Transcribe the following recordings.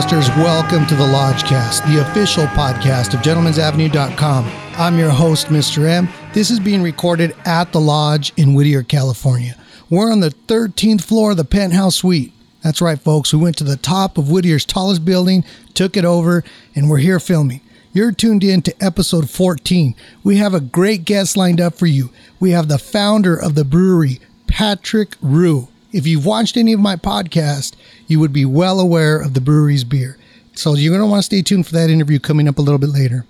Lodgecasters, welcome to the Lodgecast, the official podcast of Gentleman'sAvenue.com. I'm your host, Mr. M. This is being recorded at the Lodge in Whittier, California. We're on the 13th floor of the penthouse suite. That's right, folks. We went to the top of Whittier's tallest building, took it over, and we're here filming. You're tuned in to episode 14. We have a great guest lined up for you. We have the founder of the Bruery, Patrick Rue. If you've watched any of my podcasts, you would be well aware of the Bruery's beer. So you're going to want to stay tuned for that interview coming up a little bit later.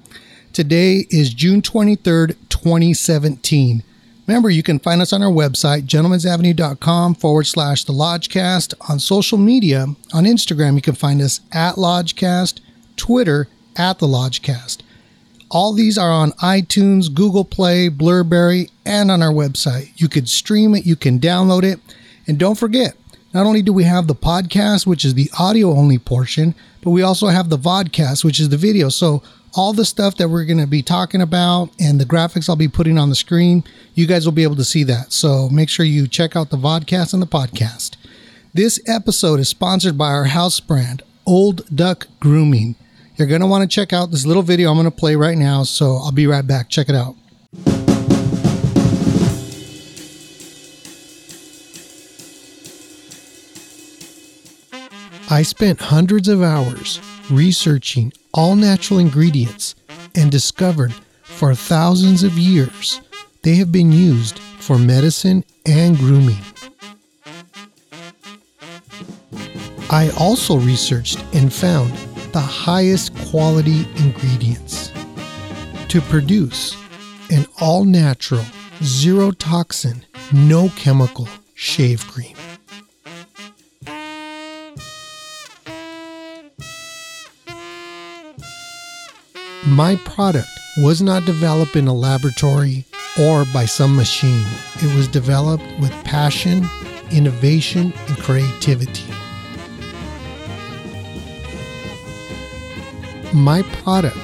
Today is June 23rd, 2017. Remember, you can find us on our website, gentlemansavenue.com forward slash the Lodgecast. On social media, on Instagram, you can find us at Lodgecast, Twitter at the Lodgecast. All these are on iTunes, Google Play, Blubrry, and on our website. You can stream it, you can download it. And don't forget, not only do we have the podcast, which is the audio only portion, but we also have the vodcast, which is the video. So all the stuff that we're going to be talking about and the graphics I'll be putting on the screen, you guys will be able to see that. So make sure you check out the vodcast and the podcast. This episode is sponsored by our house brand, Old Duck Grooming. You're going to want to check out this little video I'm going to play right now. So I'll be right back. Check it out. I spent hundreds of hours researching all natural ingredients and discovered for thousands of years they have been used for medicine and grooming. I also researched and found the highest quality ingredients to produce an all natural, zero toxin, no chemical shave cream. My product was not developed in a laboratory or by some machine. It was developed with passion, innovation, and creativity. My product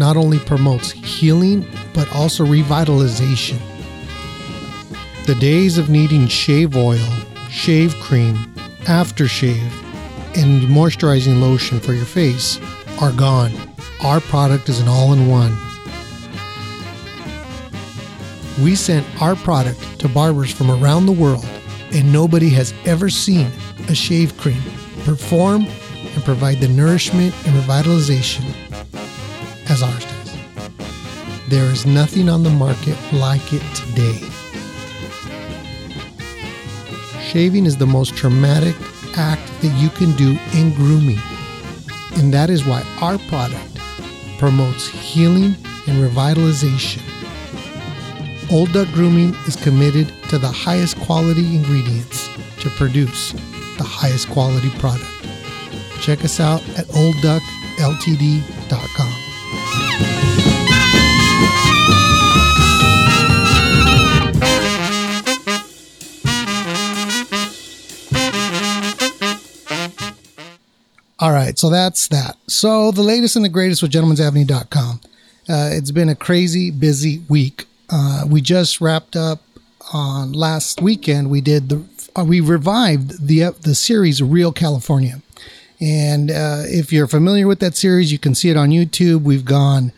not only promotes healing but also revitalization. The days of needing shave oil, shave cream, aftershave, and moisturizing lotion for your face are gone. Our product is an all in one. We sent our product to barbers from around the world, and nobody has ever seen a shave cream perform and provide the nourishment and revitalization as ours does. There is nothing on the market like it today. Shaving is the most traumatic act that you can do in grooming, and that is why our product promotes healing and revitalization. Old Duck Grooming is committed to the highest quality ingredients to produce the highest quality product. Check us out at oldduckltd.com. All right, so that's that. So the latest and the greatest with gentleman'savenue.com. Uh, it's been a crazy busy week. Uh, we just wrapped up on last weekend. We did the uh, we revived the the series Real California, and uh, if you're familiar with that series, you can see it on YouTube. We've gone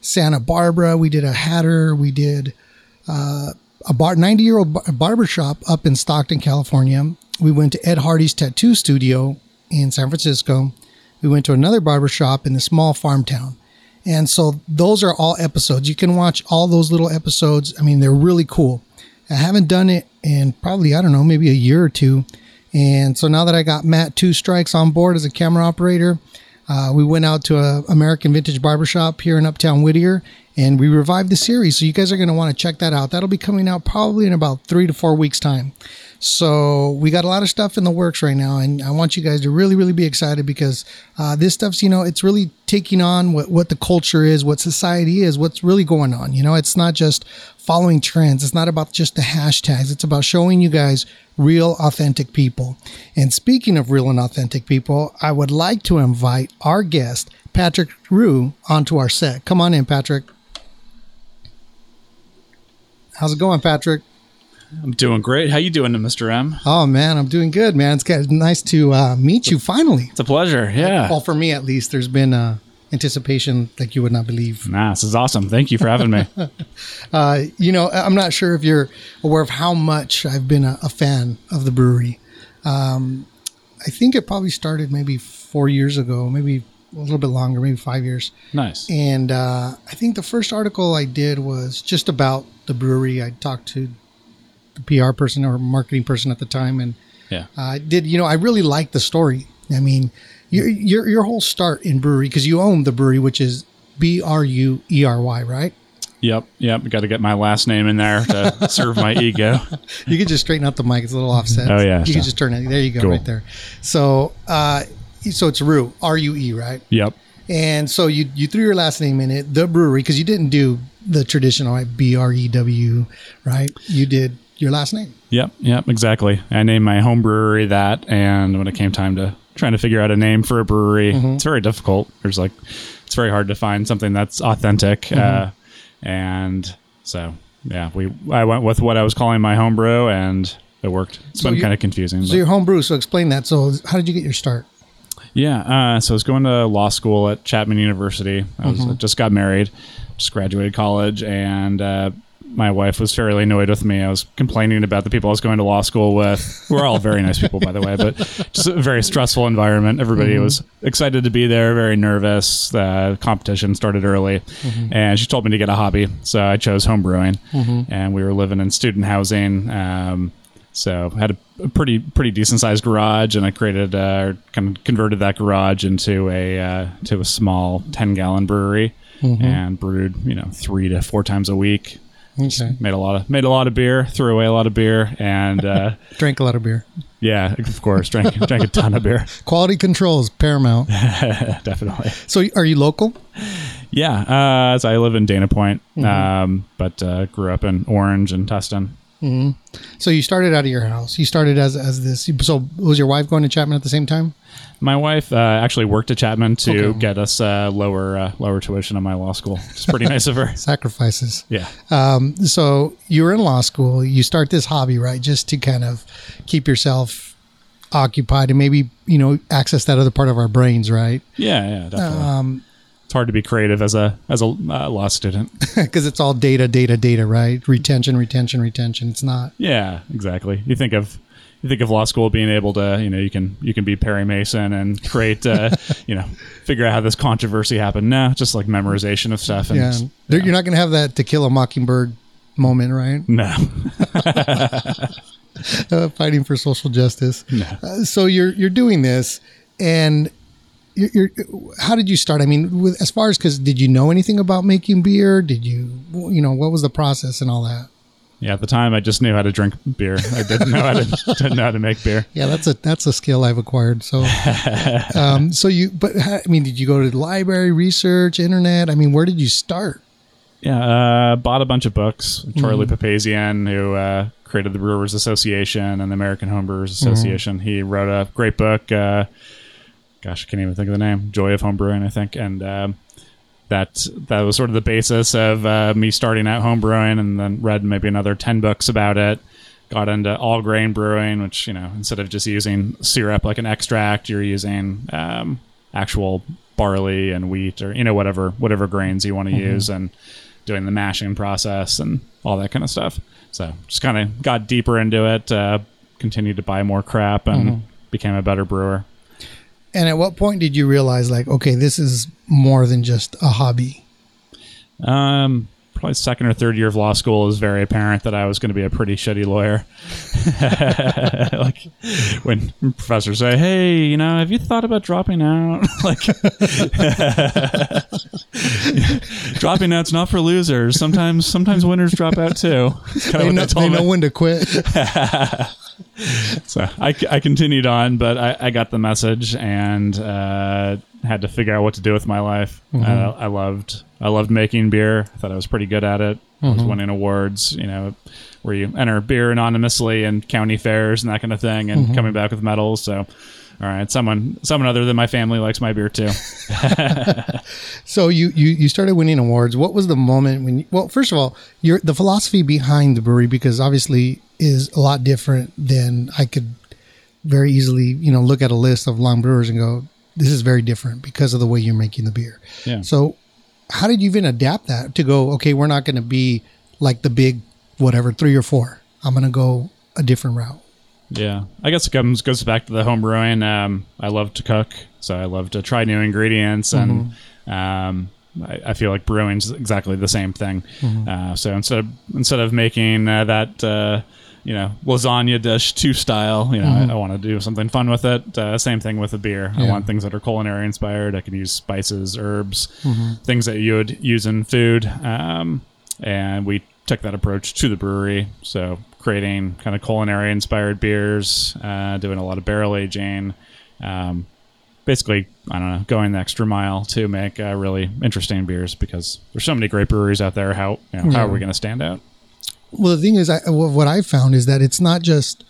Santa Barbara. We did a Hatter. We did uh, a bar 90 year old barber shop up in Stockton, California. We went to Ed Hardy's tattoo studio in San Francisco. We went to another barber shop in the small farm town. And so those are all episodes. You can watch all those little episodes. I mean, they're really cool. I haven't done it in probably, I don't know, maybe a year or two. And so now that I got Matt Two Strikes on board as a camera operator, uh, we went out to a American Vintage Barbershop here in Uptown Whittier and we revived the series. So you guys are going to want to check that out. That'll be coming out probably in about three to four weeks' time. So we got a lot of stuff in the works right now, and I want you guys to really, really be excited because uh, this stuff's, you know, it's really taking on what, what the culture is, what society is, what's really going on. You know, it's not just following trends. It's not about just the hashtags. It's about showing you guys real, authentic people. And speaking of real and authentic people, I would like to invite our guest, Patrick Rue, onto our set. Come on in, Patrick. How's it going, Patrick? I'm doing great. How you doing, Mr. M? Oh man, I'm doing good, man. It's nice to uh, meet you finally. It's a pleasure. Yeah. Well, for me at least, there's been uh, anticipation like you would not believe. Nah, this is awesome. Thank you for having me. Uh, you know, I'm not sure if you're aware of how much I've been a, a fan of the Bruery. Um, I think it probably started maybe four years ago, maybe a little bit longer, maybe five years. nice. And uh, I think the first article I did was just about the Bruery. I talked to PR person or marketing person at the time, and Yeah. I did. You know, I really liked the story. I mean, your your your whole start in brewery because you own the Bruery, which is B R U E R Y, right? Yep. Yep. Got to get my last name in there to serve my ego. You can just straighten out the mic; it's a little offset. Oh, yeah, you so- can just turn it. There you go, Cool. right there. So, uh, so it's Rue, R U E, right? Yep. And so you you threw your last name in it, the Bruery, because you didn't do the traditional like B R E W, right? You did your last name. Yep. Yep. Exactly. I named my home brewery that, and when it came time to trying to figure out a name for a brewery, it's very difficult. There's like, it's very hard to find something that's authentic, uh, and so yeah, we I went with what I was calling my home brew, and it worked. It's So been kind of confusing. So but- your home brew. So explain that. So how did you get your start? Yeah, uh, so I was going to law school at Chapman University. I was I just got married, just graduated college, and uh, my wife was fairly annoyed with me. I was complaining about the people I was going to law school with. We're all very nice people, by the way, but just a very stressful environment. Everybody was excited to be there, very nervous. The competition started early, and she told me to get a hobby, so I chose home brewing. And we were living in student housing. Um, so I had a, pretty pretty decent sized garage, and I created uh, kind of converted that garage into a uh, to a small ten gallon brewery, and brewed you know three to four times a week. Okay. Made a lot of made a lot of beer, threw away a lot of beer, and uh, Drank a lot of beer. yeah, of course, drank drank a ton of beer, Quality control is paramount. definitely. So are you local? Yeah, uh, so I live in Dana Point, um, but uh, grew up in Orange and Tustin. So you started out of your house. You started as as this. So was your wife going to Chapman at the same time? My wife uh, actually worked at Chapman to Okay. get us uh, lower uh, lower tuition on my law school. It's pretty nice of her. Sacrifices. Yeah. Um, so you were in law school. You start this hobby, right? Just to kind of keep yourself occupied and maybe you know access that other part of our brains, right? Yeah, yeah, definitely. Um, it's hard to be creative as a as a uh, law student. Because it's all data, data, data, right? Retention, retention, retention. It's not. yeah, exactly. You think of you think of law school being able to, you know, you can you can be Perry Mason and create, uh, you know, figure out how this controversy happened. No, just like memorization of stuff. And Yeah, There- you're not going to have that To Kill a Mockingbird moment, right? no, uh, fighting for social justice. Uh, so you're you're doing this, and you're, you're how did you start? I mean, with, as far as because did you know anything about making beer? Did you you know what was the process and all that? yeah. At the time, I just knew how to drink beer. I didn't know how to didn't know how to make beer. Yeah, that's a that's a skill I've acquired. So, um, so you but I mean, did you go to the library, research, internet? I mean, where did you start? Yeah, uh, bought a bunch of books. Charlie Papazian, who uh, created the Brewers Association and the American Homebrewers Association, he wrote a great book. Uh, gosh, I can't even think of the name. Joy of Homebrewing, I think, and um, that that was sort of the basis of uh, me starting out homebrewing, and then read maybe another ten books about it. Got into all grain brewing, which you know, instead of just using syrup like an extract, you're using um, actual barley and wheat, or you know, whatever whatever grains you want to use, and doing the mashing process and all that kind of stuff. So just kind of got deeper into it. Uh, continued to buy more crap and became a better brewer. And at what point did you realize, like, okay, this is more than just a hobby? Um, probably second or third year of law school is very apparent that I was going to be a pretty shitty lawyer. like when professors say, "Hey, you know, have you thought about dropping out?" like dropping out's not for losers. Sometimes, sometimes winners drop out too. They know, they know when to quit. So I, I continued on, but I, I got the message and uh, had to figure out what to do with my life. Uh, I loved I loved making beer. I thought I was pretty good at it. I was winning awards, you know, where you enter beer anonymously and county fairs and that kind of thing, and coming back with medals. So all right, someone someone other than my family likes my beer too. So you, you you started winning awards. What was the moment when? You, well, first of all, your the philosophy behind the brewery because obviously is a lot different than I could very easily you know look at a list of long brewers and go, this is very different because of the way you're making the beer. Yeah. So how did you even adapt that to go? Okay, we're not going to be like the big whatever three or four. I'm going to go a different route. Yeah, I guess it comes goes back to the home brewing. Um, I love to cook, so I love to try new ingredients, and um, I, I feel like brewing's exactly the same thing. Uh, so instead of instead of making uh, that uh, you know lasagna dish two style, you know, I, I want to do something fun with it. Uh, same thing with a beer. I want things that are culinary inspired. I can use spices, herbs, things that you would use in food. Um, and we took that approach to the brewery. So creating kind of culinary inspired beers, uh, doing a lot of barrel aging. Um, basically, I don't know, going the extra mile to make uh, really interesting beers because there's so many great breweries out there. How you know, how are we going to stand out? Well, the thing is, I, what I've found is that it's not just,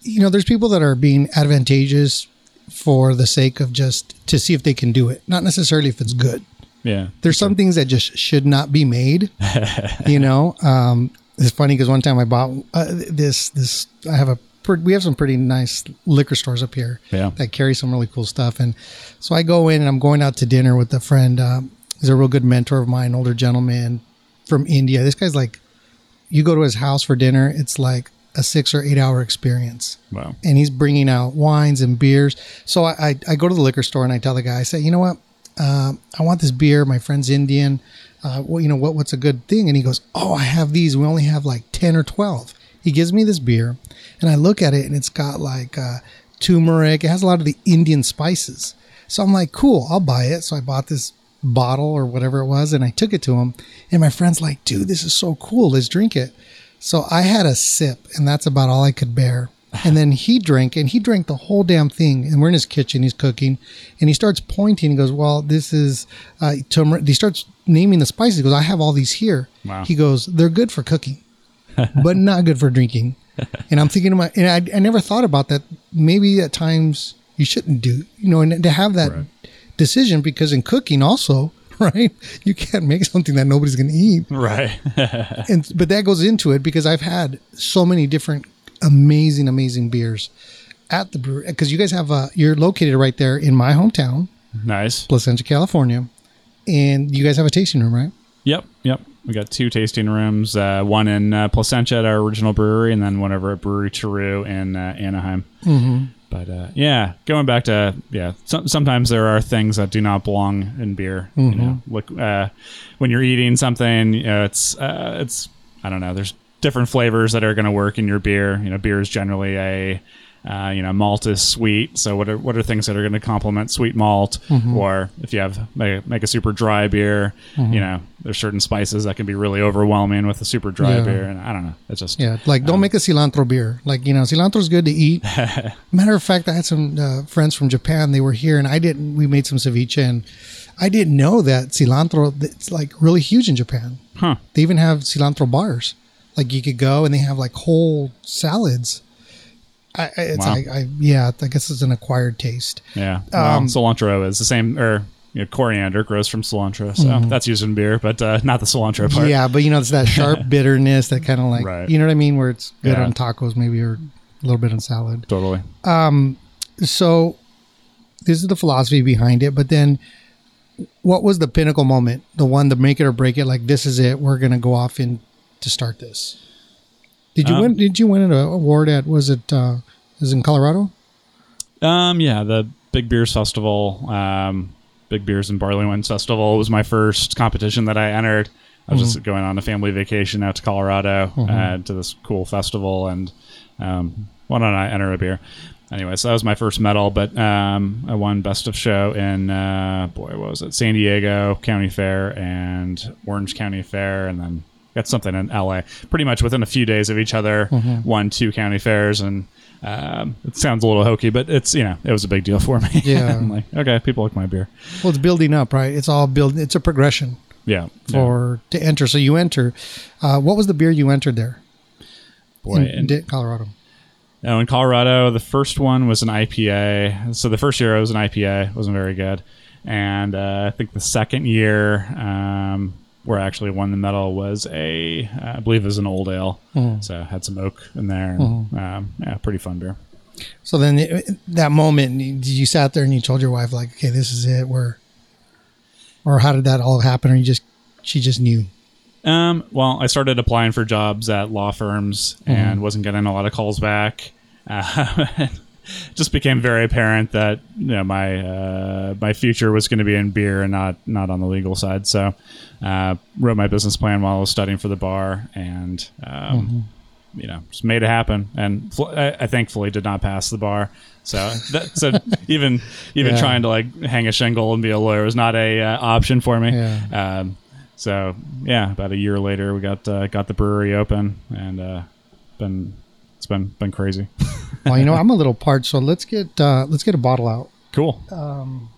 you know, there's people that are being advantageous for the sake of just to see if they can do it, not necessarily if it's good. Yeah, There's some things that just should not be made. you know, um, it's funny because one time I bought uh, this. This I have a. We have some pretty nice liquor stores up here Yeah. that carry some really cool stuff, and so I go in and I'm going out to dinner with a friend. Um, he's a real good mentor of mine, older gentleman from India. This guy's like, you go to his house for dinner, it's like a six or eight hour experience wow, and he's bringing out wines and beers. So I, I, I go to the liquor store and I tell the guy, I say, you know what, um, I want this beer. My friend's Indian. Uh, well, you know what? What's a good thing? And he goes, oh, I have these. We only have like ten or twelve. He gives me this beer, and I look at it, and it's got like uh, turmeric. It has a lot of the Indian spices. So I'm like, cool, I'll buy it. So I bought this bottle or whatever it was, and I took it to him. And my friend's like, dude, this is so cool. Let's drink it. So I had a sip, and that's about all I could bear. And then he drank, and he drank the whole damn thing. And we're in his kitchen, he's cooking, and he starts pointing. He goes, "Well, this is uh, turmeric." He starts naming the spices. He goes, "I have all these here." Wow. He goes, "They're good for cooking, but not good for drinking." And I'm thinking to my, and I, I never thought about that. Maybe at times you shouldn't do, you know, and to have that Right. decision because in cooking also, right, you can't make something that nobody's going to eat right, and but that goes into it because I've had so many different amazing, amazing beers at the Bruery because you guys have a, you're located right there in my hometown, nice. Placentia, California, and you guys have a tasting room, right? Yep, yep. We got two tasting rooms. Uh, one in uh, Placentia at our original brewery, and then one over at Bruery Terreux in uh, Anaheim. Mm-hmm. But uh, yeah, going back to yeah, some, sometimes there are things that do not belong in beer. You know, look uh, when you're eating something, you know, it's uh, it's I don't know. There's different flavors that are going to work in your beer. You know, beer is generally a uh, you know, malt is sweet. So what are what are things that are going to complement sweet malt? Or if you have make, make a super dry beer, you know, there's certain spices that can be really overwhelming with a super dry Yeah. beer. And I don't know, it's just Yeah, like don't make a cilantro beer. Like you know, cilantro's good to eat. Matter of fact, I had some uh, friends from Japan. They were here, and I didn't. We made some ceviche, and I didn't know that cilantro. It's like really huge in Japan. huh. They even have cilantro bars. Like you could go and they have like whole salads. I, I- it's Wow. like I yeah, I guess it's an acquired taste. Yeah. Well, Um, cilantro is the same, or you know, coriander grows from cilantro, so that's used in beer, but uh, not the cilantro part. Mm-hmm. Yeah, but you know it's that sharp bitterness that kind of like Right. you know what I mean, where it's good Yeah. on tacos maybe or a little bit on salad. Totally. Um, so this is the philosophy behind it, but then what was the pinnacle moment? The one to make it or break it? Like this is it. We're gonna go off in to start this. Did you Um, win? Did you win an award at? Was it? uh Is it in Colorado? Um, yeah, the Big Beers Festival, um, Big Beers and Barley Wines Festival was my first competition that I entered. I was just going on a family vacation out to Colorado uh, to this cool festival, and um, why don't I enter a beer? Anyway, so that was my first medal, but um, I won Best of Show in, uh, boy, what was it? San Diego County Fair and Orange County Fair, and then got something in LA. Pretty much within a few days of each other, won two county fairs, and um, it sounds a little hokey, but it's you know it was a big deal for me. Yeah. I'm like, okay, people like my beer. Well, it's building up, right? It's all build. It's a progression Yeah. yeah. for to enter. So you enter. Uh, what was the beer you entered there boy, in, in Colorado? Now in Colorado, the first one was an IPA. So the first year it was an IPA, wasn't very good, and uh, I think the second year um, where I actually won the medal was a, I believe it was an old ale. So had some oak in there. And, um, yeah, pretty fun beer. So then it- that moment, did you sat there and you told your wife like, okay, this is it? We're, or how did that all happen? Or you just, she just knew? Um, well, I started applying for jobs at law firms and wasn't getting a lot of calls back. Uh, just became very apparent that you know my uh, my future was going to be in beer and not not on the legal side. So, uh, wrote my business plan while I was studying for the bar, and um, you know just made it happen. And fl- I, I thankfully did not pass the bar. So that so even even Yeah. trying to like hang a shingle and be a lawyer was not a uh, option for me. Yeah. Um, so yeah, about a year later, we got uh, got the brewery open, and uh, been it's been been crazy. Well, you know, I'm a little parched, so let's get, uh, let's get a bottle out. cool. Um,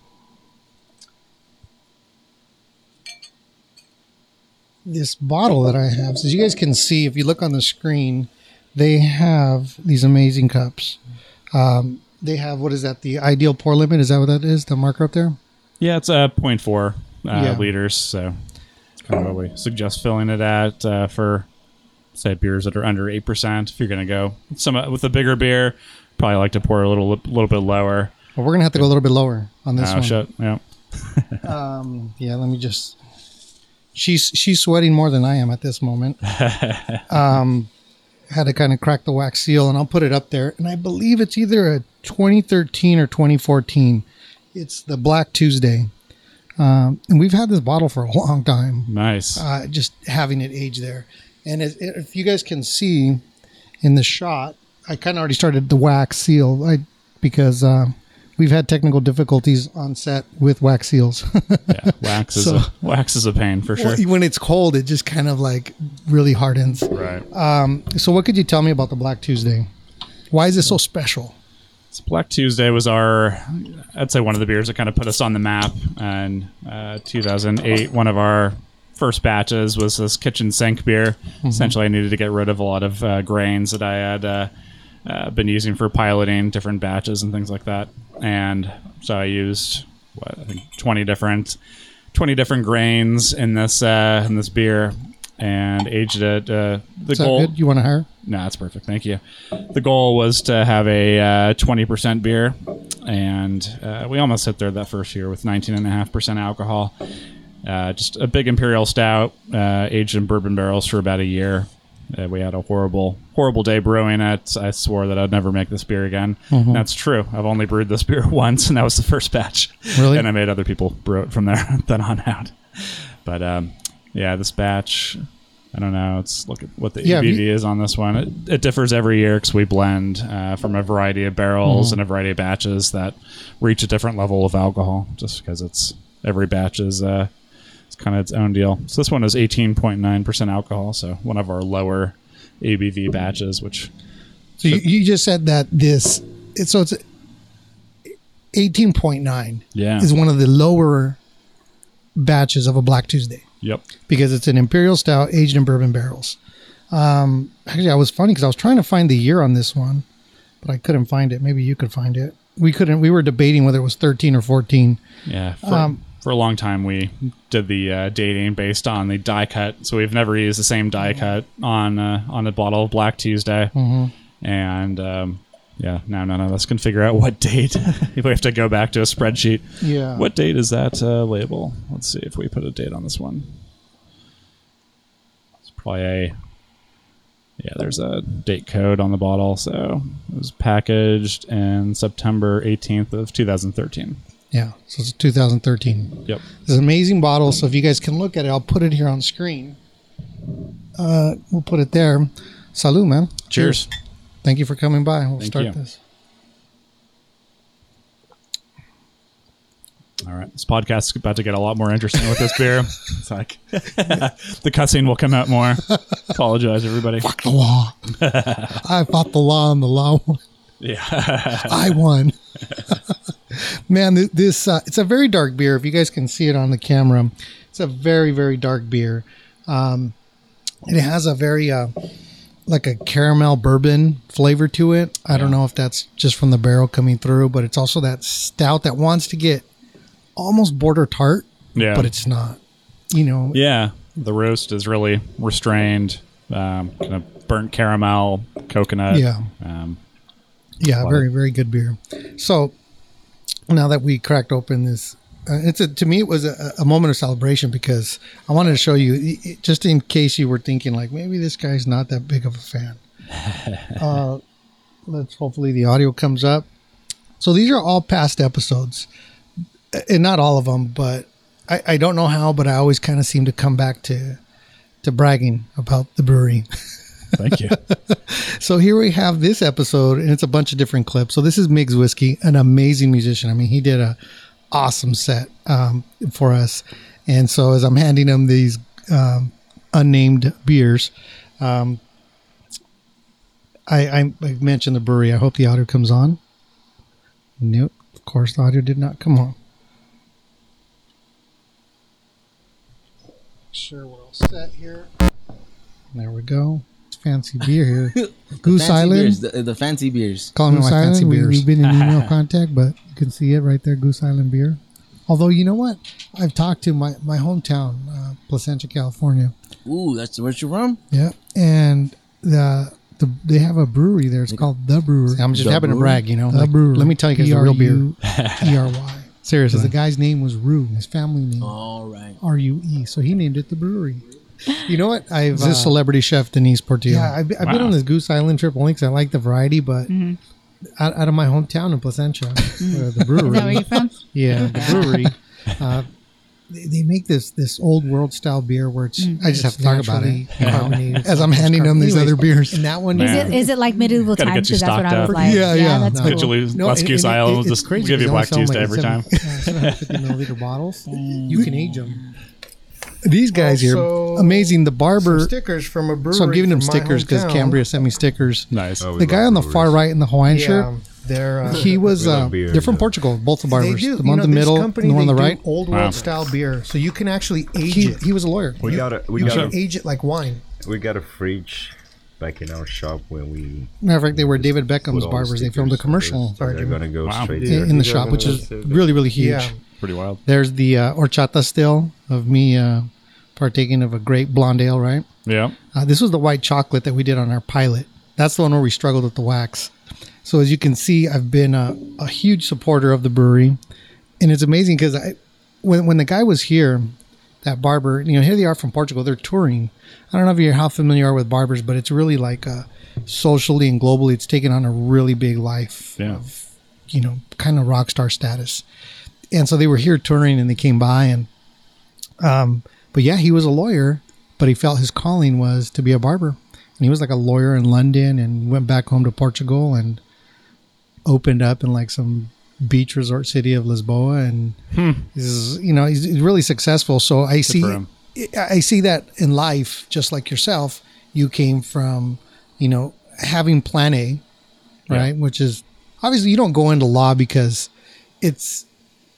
this bottle that I have. So as you guys can see, if you look on the screen, they have these amazing cups. Um, they have what is that? The ideal pour limit? Is that what that is? The marker up there? Yeah, it's a 0.4 uh, Yeah. liters, so kind of what we suggest filling it at uh, for say beers that are under eight percent. If you're gonna go some with a bigger beer, probably like to pour a little little bit lower. Well, we're gonna have to go a little bit lower on this Oh one. shit! Yeah. Um, yeah, let me just. She's she's sweating more than I am at this moment. um, had to kind of crack the wax seal, and I'll put it up there. And I believe it's either a 2013 or 2014. It's the Black Tuesday, um, and we've had this bottle for a long time. Nice. Uh, just having it age there, and it, it- if you guys can see in the shot, I kind of already started the wax seal. I because uh, we've had technical difficulties on set with wax seals. yeah. Wax is so- a, wax is a pain for sure. When it's cold, it just kind of like really hardens. Right. Um, so, what could you tell me about the Black Tuesday? Why is it so special? So Black Tuesday was our, I'd say one of the beers that kind of put us on the map. And uh, 2008, one of our first batches was this kitchen sink beer. Essentially, I needed to get rid of a lot of uh, grains that I had uh, uh, been using for piloting different batches and things like that. And so I used what I think 20 different, 20 different grains in this uh, in this beer. And aged it. Uh, the Is that goal, good? You want to hire? no, that's perfect. Thank you. The goal was to have a uh, 20% beer, and uh, we almost hit there that first year with 19.5% alcohol. Uh, just a big imperial stout, uh, aged in bourbon barrels for about a year. Uh, we had a horrible, horrible day brewing it. I swore that I'd never make this beer again. And that's true. I've only brewed this beer once, and that was the first batch. Really? And I made other people brew it from there then on out. But um, yeah, this batch, I don't know. Let's look at what the Yeah, ABV you- is on this one. It, it differs every year because we blend uh, from a variety of barrels and a variety of batches that reach a different level of alcohol. Just because it's every batch is uh, it's kind of its own deal. So this one is eighteen point nine percent alcohol. So one of our lower ABV batches, which So, you, you just said that this, it's, so it's 18.9 yeah, is one of the lower batches of a Black Tuesday yep, because it's an imperial stout aged in bourbon barrels. Um, actually, I was funny because I was trying to find the year on this one, but I couldn't find it. Maybe you could find it. We couldn't. We were debating whether it was 13 or 14. yeah. For, Um, for a long time, we did the uh, dating based on the die cut. So we've never used the same die cut on uh, on a bottle of Black Tuesday. And um, yeah, now none of us can figure out what date. we have to go back to a spreadsheet. Yeah. What date is that uh, label? Let's see if we put a date on this one. It's probably a. Yeah, there's a date code on the bottle. So it was packaged in September 18th of 2013. Yeah. So it's 2013. Yep. It's an amazing bottle. So if you guys can look at it, I'll put it here on screen. Uh, we'll put it there. Salud, man. Cheers. Thank you for coming by. We'll Thank start you. this. All right. This podcast is about to get a lot more interesting with this beer. It's like the cussing will come out more. Apologize, everybody. Fuck the law. I fought the law and the law won. Yeah. I won. Man, this uh, it's a very dark beer. If you guys can see it on the camera, it's a very very dark beer. Um, it has a very uh, like a caramel bourbon flavor to it. I don't know if that's just from the barrel coming through, but it's also that stout that wants to get almost border tart, Yeah. but it's not. You know, Yeah, the roast is really restrained. Um, kind of burnt caramel, coconut. Yeah. Um, Yeah, very very good beer. So now that we cracked open this, uh, it's a, to me it was a, a moment of celebration because I wanted to show you i- i- just in case you were thinking like maybe this guy's not that big of a fan. uh, let's hopefully the audio comes up. So these are all past episodes, and not all of them, but I, I don't know how, but I always kind of seem to come back to to bragging about the Bruery. thank you. So here we have this episode, and it's a bunch of different clips. So this is Miggs Whiskey, an amazing musician. I mean, he did a awesome set um, for us. And so as I'm handing him these um, unnamed beers, um, I, I, I mentioned the Bruery. I hope the audio comes on. Nope, of course the audio did not come on. Sure, we're all set here. There we go. It's fancy beer here. Goose fancy Island. beers, the, the fancy beers. Call me Goose my fancy Island. We, beers. we've been in email contact, but you can see it right there, Goose Island beer. Although you know what, I've talked to my my hometown, uh, Placentia, California. Ooh, that's where you from? Yeah, and the the they have a Bruery there. It's called the Bruery. I'm just The having to brag, you know. The like, Bruery. let me tell you guys the real beer. E R Y. Seriously, the guy's name was Rue, his family name All right. R U E, so he named it the brewery. You know what? I've uh, this celebrity chef Denise Portillo. Yeah, I've, been- I've been on this Goose Island trip only because I like the variety, but out, out of my hometown in Placentia, uh, the Bruery. Is that where you're from? Yeah, the Bruery. uh, they, they make this this old world style beer where it's. I just have to talk about it. naturally. As I'm handing them these Anyways, other beers. and that one Is Man. it is it like medieval times? get Because that's what I was up. like. Yeah, yeah, that's no. cool. Eventually, No, West and- Goose it- Island will it's just crazy give you 'cause black they Tuesday sell every them time. like uh, 750 milliliter bottles. You can age them. These guys Also, here, amazing. The barber. Some stickers from a brewery. So I'm giving them stickers because. Cambria sent me stickers. Nice. Oh, The guy on the breweries. far right in the Hawaiian Yeah, shirt, they're uh, he was. Uh, beer, they're from yeah. Portugal, both the barbers. They do. The you one know, in the this middle, company, the one on the they right. do old world Wow. style beer, so you can actually age He, it. he was a lawyer. We got a we you got can a, age it like wine. we got a fridge back in our shop when we Matter of fact, they were David Beckham's barbers. They filmed a stickers, so commercial they're- They're gonna go Wow. straight in, there. in the shop, which is really, really huge. Yeah. Pretty wild. There's the uh, horchata still of me uh, partaking of a great blonde ale, right? Yeah. Uh, this was the white chocolate that we did on our pilot. That's the one where we struggled with the wax. So as you can see, I've been a, a huge supporter of the Bruery, and it's amazing because I, when when the guy was here, that barber, you know, here they are from Portugal. They're touring. I don't know if you're how familiar you are with barbers, but it's really like uh, socially and globally, it's taken on a really big life. Yeah. You know, kind of rock star status. And so they were here touring, and they came by, and um, but yeah, he was a lawyer, but he felt his calling was to be a barber. And he was like a lawyer in London and went back home to Portugal and opened up in like some beach resort city of Lisboa. And he's, you know, he's, really successful. So I see. I see that in life, just like yourself, you came from, you know, having plan A, Yeah. right? Which is obviously you don't go into law because it's,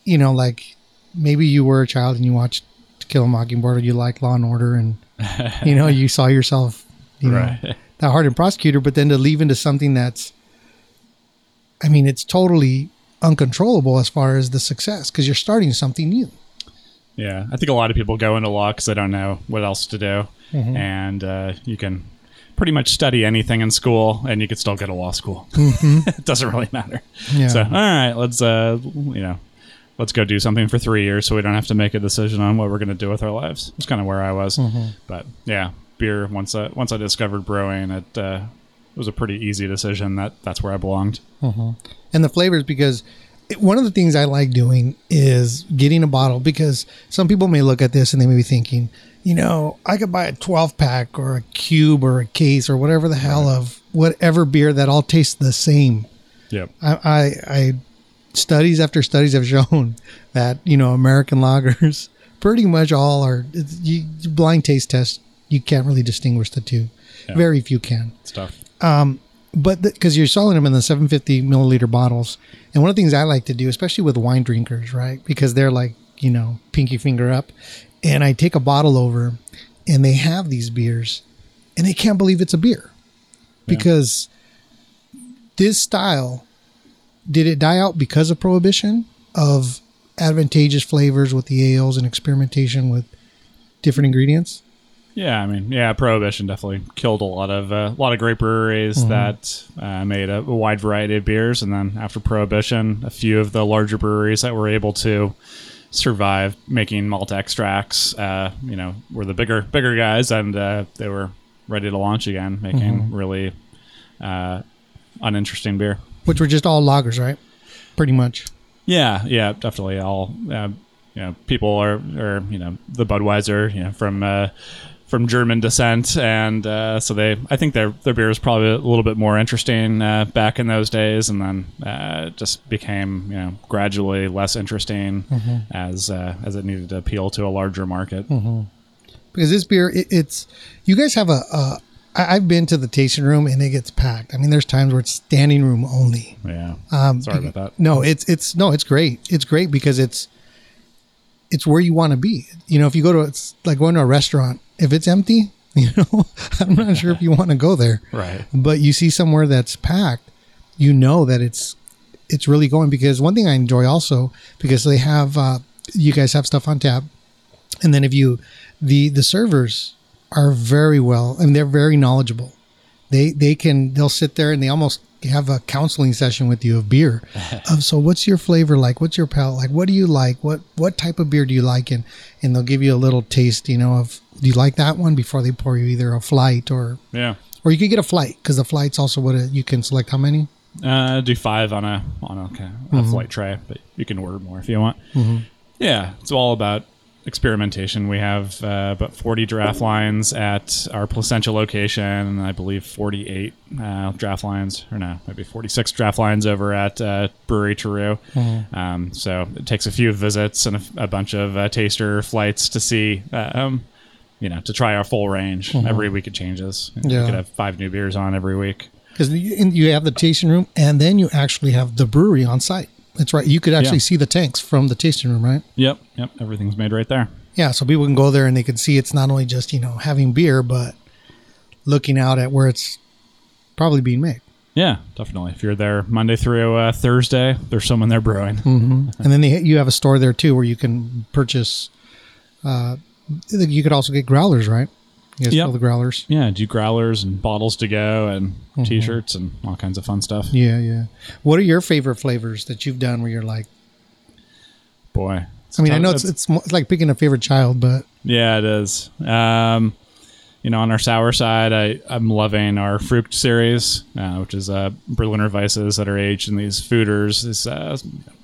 you know, like maybe you were a child and you watched To Kill a Mockingbird or you like Law and Order and, you know, you saw yourself, you know, Right. that hardened prosecutor, but then to leave into something that's, I mean, it's totally uncontrollable as far as the success because you're starting something new. Yeah, I think a lot of people go into law because they don't know what else to do, Mm-hmm. and uh, you can pretty much study anything in school, and you could still go to law school. it doesn't really matter. Mm-hmm. Yeah. So, all right, let's uh, you know, let's go do something for three years, so we don't have to make a decision on what we're going to do with our lives. It's kind of where I was, Mm-hmm. but yeah, beer. Once I once I discovered brewing, it uh, was a pretty easy decision. That that's where I belonged. and the flavors because it, one of the things I like doing is getting a bottle because some people may look at this and they may be thinking, you know, I could buy a 12 pack or a cube or a case or whatever the hell of whatever beer that all tastes the same. Yep. I, I, I studies after studies have shown that you know American lagers pretty much all are you, blind taste test. You can't really distinguish the two. Yeah. Very few can Stuff. Um, but because you're selling them in the 750 milliliter bottles and one of the things i like to do especially with wine drinkers right because they're like you know pinky finger up and i take a bottle over and they have these beers and they can't believe it's a beer because this style did it die out because of prohibition of advantageous flavors with the ales and experimentation with different ingredients. Yeah, I mean, yeah, prohibition definitely killed a lot of uh, a lot of great breweries that uh, made a, a wide variety of beers, and then after prohibition, a few of the larger breweries that were able to survive making malt extracts, uh, you know, were the bigger bigger guys, and uh, they were ready to launch again, making really uh, uninteresting beer. Which were just all lagers, right? Pretty much. Yeah, yeah, definitely. All uh, you know, people are, are you know, the Budweiser, you know, from uh, from German descent, and uh, so they, I think their their beer was probably a little bit more interesting uh, back in those days, and then uh, just became, you know, gradually less interesting as uh, as it needed to appeal to a larger market. Because this beer, it, it's you guys have a. a I, I've been to the tasting room and it gets packed. I mean, there's times where it's standing room only. Yeah, Um, sorry about that. No, it's it's no, it's great. It's great because it's it's where you want to be. You know, if you go to it's like going to a restaurant. If it's empty, you know, I'm not sure if you want to go there. Right. But you see somewhere that's packed, you know that it's it's really going because one thing I enjoy also because they have uh, you guys have stuff on tap, and then if you the the servers are very well. I mean, they're very knowledgeable. They they can they'll sit there and they almost have a counseling session with you of beer. of so what's your flavor like? What's your palate like? What do you like? What what type of beer do you like? And and they'll give you a little taste, you know, of do you like that one before they pour you either a flight or Yeah. or you could get a flight because the flight's also what a, you can select how many. Uh, do five on a on a, okay, a flight tray, but you can order more if you want. Yeah, it's all about experimentation. We have uh, about 40 draft lines at our Placentia location, and I believe 48 uh, draft lines, or no, maybe 46 draft lines over at uh, Bruery Terreux. Um, so it takes a few visits and a, a bunch of uh, taster flights to see. Uh, um, you know, to try our full range. Every week it changes. Yeah. We could have five new beers on every week. Because you have the tasting room and then you actually have the brewery on site. That's right. You could actually Yeah. see the tanks from the tasting room, right? Yep, yep. Everything's made right there. Yeah, so people can go there and they can see it's not only just you know having beer, but looking out at where it's probably being made. Yeah, definitely. If you're there Monday through uh, Thursday, there's someone there brewing. And then they, you have a store there too where you can purchase. Uh, you could also get growlers, right? You Yep. the growlers. Yeah, do growlers and bottles to go and t-shirts and all kinds of fun stuff. Yeah, yeah. What are your favorite flavors that you've done where you're like? Boy, I mean, I know it's it's, it's like picking a favorite child, but yeah, it is. Um, you know, on our sour side, I I'm loving our Frucht series, uh, which is uh, Berliner Weisses that are aged in these foeders. This uh,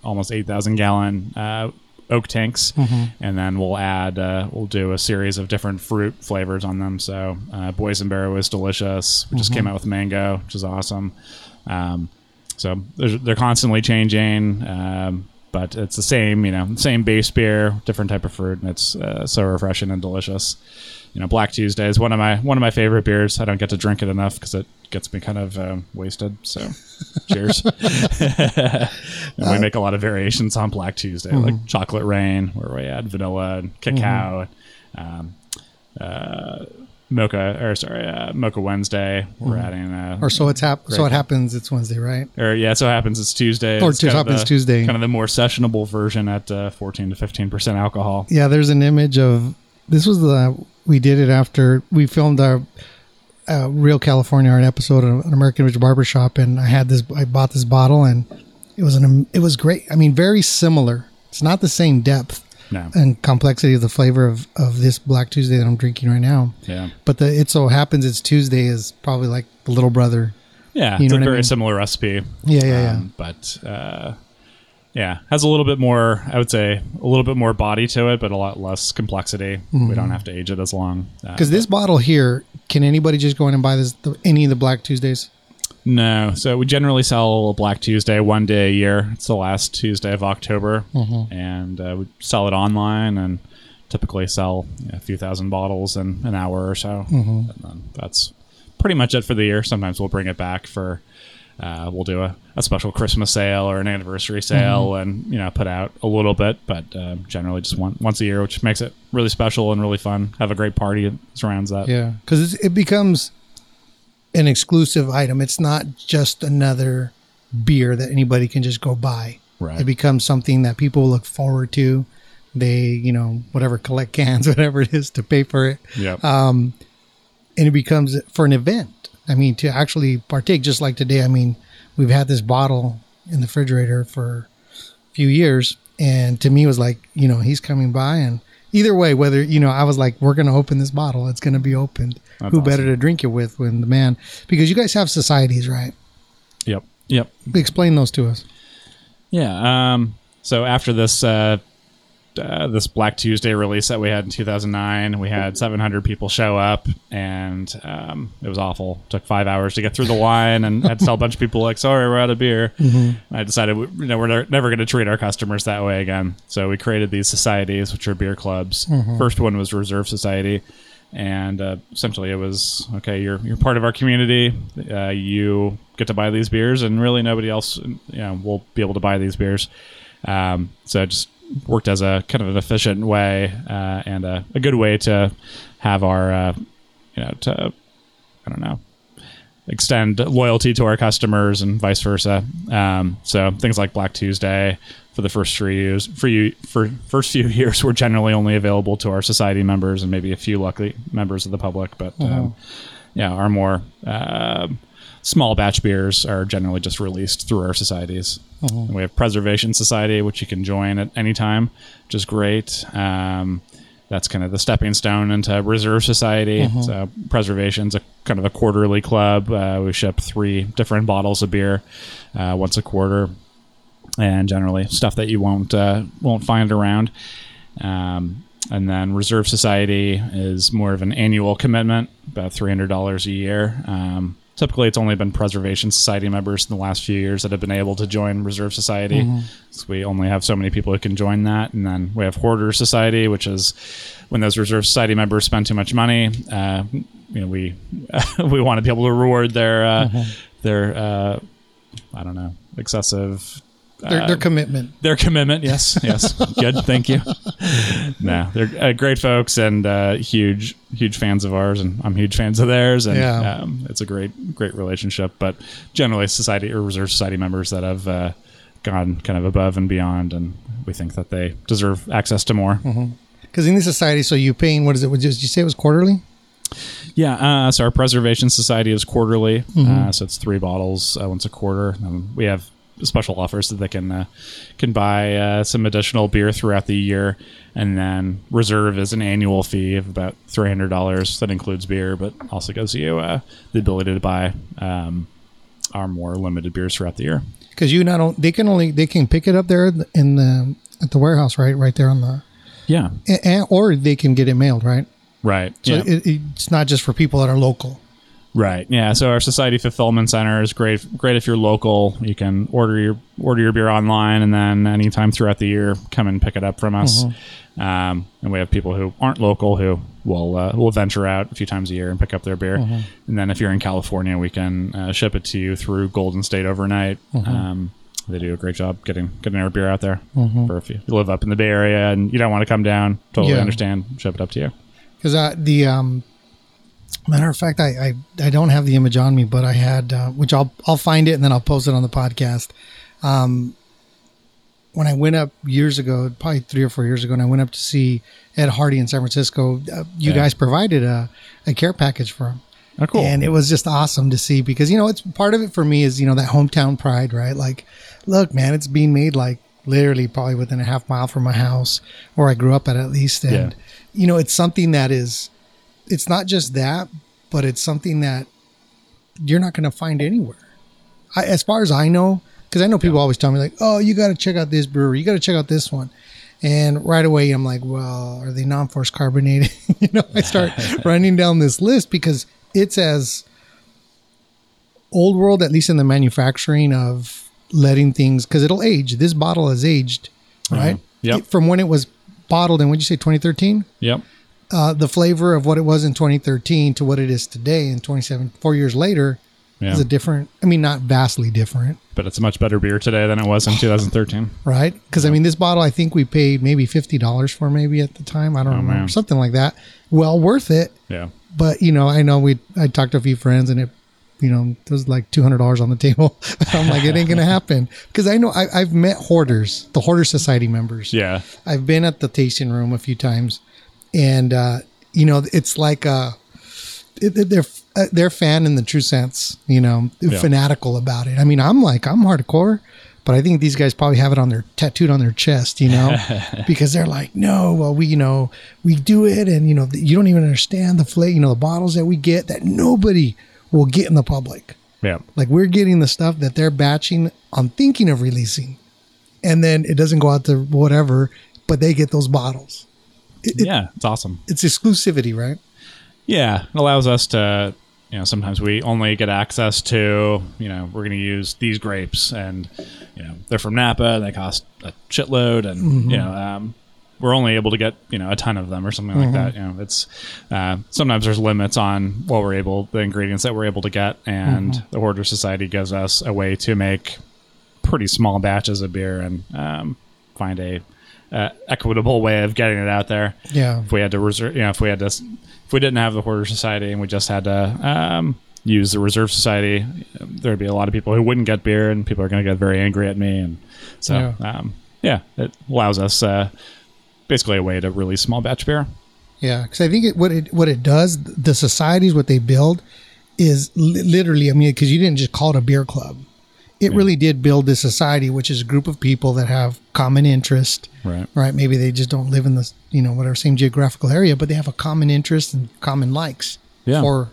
almost eight thousand gallon uh, oak tanks, and then we'll add uh, we'll do a series of different fruit flavors on them. So uh, boysenberry was delicious. We just came out with mango, which is awesome. Um, so they're, they're constantly changing, um, but it's the same, you know, same base beer, different type of fruit, and it's uh, so refreshing and delicious. You know, Black Tuesday is one of my one of my favorite beers. I don't get to drink it enough because it gets me kind of um, wasted. So, cheers. and we make a lot of variations on Black Tuesday, like chocolate rain, where we add vanilla and cacao. Um, uh, mocha, or sorry, uh, mocha Wednesday. We're adding uh, or so it's hap- so it happens. It's Wednesday, right? or yeah, so it happens it's Tuesday. Or It's just kind of happens the- Tuesday. Kind of the more sessionable version at uh, 14 to 15 percent alcohol. Yeah, there's an image of this was the we did it after we filmed our uh, Real California Art episode of an American Rich Barbershop, and I had this. I bought this bottle, and it was an it was great. I mean, very similar. It's not the same depth No, and complexity of the flavor of of this Black Tuesday that I'm drinking right now. yeah, But the it so happens it's Tuesday is probably like the little brother. yeah. You it's know a what I very mean? similar recipe. Yeah, yeah, yeah. Um, But uh, yeah, has a little bit more. I would say a little bit more body to it, but a lot less complexity. We don't have to age it as long. Uh, Because this bottle here, can anybody just go in and buy this the, any of the Black Tuesdays? No. So we generally sell a Black Tuesday one day a year. It's the last Tuesday of October, and uh, we sell it online and typically sell you know, a few thousand bottles in an hour or so. And then that's pretty much it for the year. Sometimes we'll bring it back for. Uh, we'll do a, a special Christmas sale or an anniversary sale, and you know put out a little bit, but uh, generally just one, once a year, which makes it really special and really fun. Have a great party that surrounds that. Yeah, because it becomes an exclusive item. It's not just another beer that anybody can just go buy. Right. It becomes something that people look forward to. They, you know, whatever, collect cans, whatever it is to pay for it. Yep. and it becomes for an event. I mean, to actually partake, just like today. I mean, we've had this bottle in the refrigerator for a few years, and to me, it was like, you know, he's coming by, and either way, whether you know, I was like, we're gonna open this bottle. It's gonna be opened. That's Who awesome. better to drink it with when the man? Because you guys have societies, right? yep. Yep. Explain those to us. Yeah. Um, so after this uh, uh, this Black Tuesday release that we had in 2009, we had 700 people show up, and um, it was awful. took five hours to get through the line, and had to tell a bunch of people like, "Sorry, we're out of beer." And I decided, we- you know, we're ne- never going to treat our customers that way again. So we created these societies, which are beer clubs. First one was Reserve Society. And uh, essentially, it was okay. You're you're part of our community. Uh, you get to buy these beers, and really nobody else, you know, will be able to buy these beers. Um, so just worked as a kind of an efficient way uh, and a, a good way to have our, uh, you know, to I don't know, extend loyalty to our customers and vice versa. Um, so things like Black Tuesday for the first three years, for you for first few years, were generally only available to our society members and maybe a few lucky members of the public. But um, yeah, our more um small batch beers are generally just released through our societies. And we have Preservation Society, which you can join at any time, which is great. Um, that's kind of the stepping stone into Reserve Society. So Preservation's a kind of a quarterly club. Uh, we ship three different bottles of beer uh, once a quarter, and generally stuff that you won't uh, won't find around. Um, and then Reserve Society is more of an annual commitment, about three hundred dollars a year. Um, typically, it's only been Preservation Society members in the last few years that have been able to join Reserve Society. So we only have so many people who can join that. And then we have Hoarder Society, which is when those Reserve Society members spend too much money. Uh, you know, we we want to be able to reward their uh, their uh, I don't know excessive Their, their commitment. their commitment. Yes, yes, good. Thank you. no, they're uh, great folks and uh, huge, huge fans of ours, and I'm huge fans of theirs, and Yeah. um, it's a great, great relationship. But generally, society or reserve society members that have uh, gone kind of above and beyond, and we think that they deserve access to more. Because in the society, so you paying what is it? Did you say it was quarterly? Yeah, uh, so our preservation society is quarterly, uh, so it's three bottles uh, once a quarter. Um, we have special offers that they can uh, can buy uh, some additional beer throughout the year, and then reserve is an annual fee of about three hundred dollars. That includes beer, but also gives you uh, the ability to buy um, our more limited beers throughout the year. Because you not on, they can only they can pick it up there in the at the warehouse, right? Right there on the, Yeah, a- a- or they can get it mailed, right? right. So yeah. it, it's not just for people that are local. Right. Yeah. So our society fulfillment center is great. Great if you're local. You can order your order your beer online, and then anytime throughout the year, come and pick it up from us. Um, and we have people who aren't local who will uh, will venture out a few times a year and pick up their beer. And then if you're in California, we can uh, ship it to you through Golden State overnight. Um, they do a great job getting getting our beer out there. For if you live up in the Bay Area and you don't want to come down, totally Yeah. understand. Ship it up to you. Because uh, the um, matter of fact, I, I I don't have the image on me, but I had uh, which I'll I'll find it and then I'll post it on the podcast. Um, when I went up years ago, probably three or four years ago, and I went up to see Ed Hardy in San Francisco, uh, you Yeah. guys provided a, a care package for him. Oh, cool. And it was just awesome to see because you know it's part of it for me is you know that hometown pride, right? Like, look, man, it's being made like literally probably within a half mile from my house where I grew up at at least, and Yeah. you know it's something that is, it's not just that, but it's something that you're not going to find anywhere. I, as far as I know, because I know people always tell me like, oh, you got to check out this brewery, you got to check out this one. And right away, I'm like, well, are they non-force carbonated? you know, I start running down this list because it's as old world, at least in the manufacturing of letting things, because it'll age. This bottle has aged, mm-hmm. right? Yep. It- From when it was bottled in, what'd you say, 2013? Yep. Uh, the flavor of what it was in 2013 to what it is today in 27, four years later, Yeah. is a different, I mean, not vastly different. but it's a much better beer today than it was in 2013. right? Because I mean, this bottle I think we paid maybe fifty dollars for, maybe at the time. I don't remember Oh, man. something like that. Well worth it, Yeah, but you know, I know we I talked to a few friends and it you know, there's like two hundred dollars on the table. I'm like, it ain't gonna happen because I know I, I've met hoarders, the Hoarder Society members. Yeah. I've been at the tasting room a few times, and uh, you know, it's like uh, they're uh, they're fan in the true sense. You know, fanatical about it. I mean, I'm like I'm hardcore, but I think these guys probably have it on their tattooed on their chest. You know, because they're like, no, well, we you know we do it, and you know you don't even understand the flavor. You know, the bottles that we get that nobody will get in the public. Yeah. Like we're getting the stuff that they're batching on thinking of releasing. And then it doesn't go out to whatever, but they get those bottles. It- Yeah. It's awesome. It's exclusivity, right? Yeah, it allows us to, you know, sometimes we only get access to, you know, we're going to use these grapes, and you know, they're from Napa, and they cost a shitload, and you know, um, we're only able to get you know a ton of them or something like that. You know, it's uh, sometimes there's limits on what we're able, the ingredients that we're able to get, and the Hoarder Society gives us a way to make pretty small batches of beer and um, find a uh, equitable way of getting it out there Yeah. if we had to reserve, you know, if we had to, if we didn't have the Hoarder Society and we just had to um, use the Reserve Society, there'd be a lot of people who wouldn't get beer, and people are going to get very angry at me, and so Yeah. um, yeah it allows us uh, basically a way to release small batch beer. Yeah, because I think it, what it what it does, the societies what they build is li- literally. I mean, because you didn't just call it a beer club. It really did build this society, which is a group of people that have common interest. Right. Right. Maybe they just don't live in the you know whatever same geographical area, but they have a common interest and common likes Yeah. for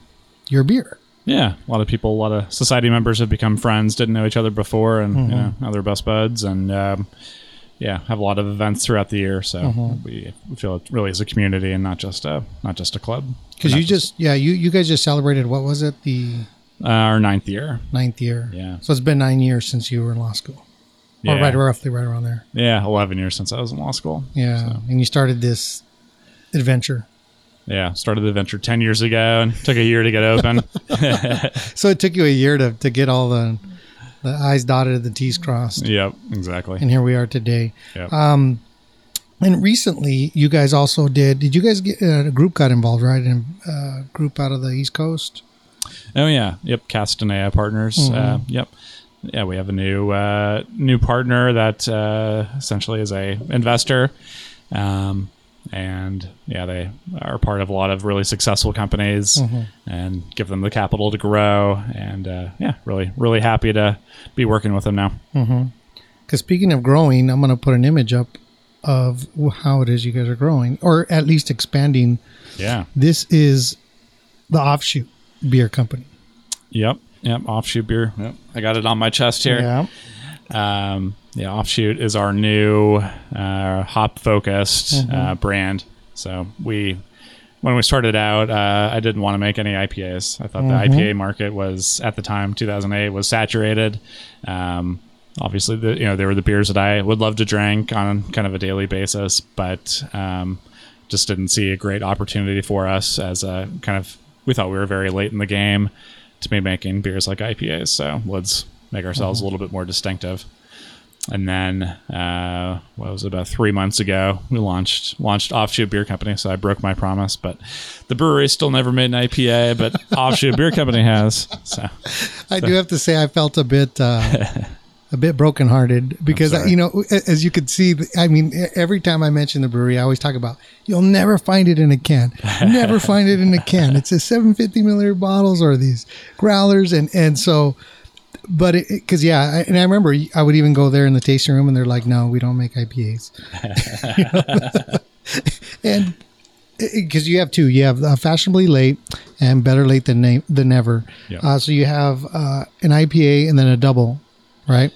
your beer. Yeah, a lot of people, a lot of society members have become friends, didn't know each other before, and you know now they're best buds, and um, yeah, have a lot of events throughout the year. So we, we feel it really is a community and not just a not just a club. Because you just yeah you you guys just celebrated what was it the uh, our ninth year. ninth year? Yeah. So it's been nine years since you were in law school, Yeah. or right roughly right around there. Yeah, eleven years since I was in law school. Yeah, and you started this adventure. Yeah, started the venture ten years ago and took a year to get open. So it took you a year to, to get all the the I's dotted and the T's crossed. yep, exactly. And here we are today. Yep. Um, and recently, you guys also did. Did you guys get uh, a group got involved, right? In a group out of the East Coast. Oh yeah, yep. Castanea Partners. Uh, yep. Yeah, we have a new uh, new partner that uh, essentially is a investor, um, and yeah, they are part of a lot of really successful companies, and give them the capital to grow. And uh, yeah, really, really happy to be working with them now. Because speaking of growing, I'm going to put an image up of how it is you guys are growing, or at least expanding. Yeah. This is the offshoot beer company. Yep. Yep. Offshoot beer. Yep. I got it on my chest here. Yeah. Um, yeah, Offshoot is our new uh, hop focused Mm-hmm. uh, brand. So we, when we started out, uh, I didn't want to make any IPAs. I thought Mm-hmm. the IPA market was at the time 2008 was saturated. Um, obviously, the, you know they were the beers that I would love to drink on kind of a daily basis, but um, just didn't see a great opportunity for us as a kind of. We thought we were very late in the game to be making beers like IPAs. So let's make ourselves a little bit more distinctive. And then, uh, what was it, about three months ago, we launched launched Offshoot Beer Company. So I broke my promise, but the Bruery still never made an IPA, but Offshoot Beer Company has. So I do have to say I felt a bit uh, a bit brokenhearted because you know as you could see I mean every time I mention the Bruery I always talk about you'll never find it in a can never find it in a can it's a 750 milliliter bottles or these growlers and and so but because yeah I, and I remember I would even go there in the tasting room and they're like no we don't make IPAs and because you have two, you have uh, fashionably late and better late than na- than never. Yeah. Uh, so you have uh, an IPA and then a double, right?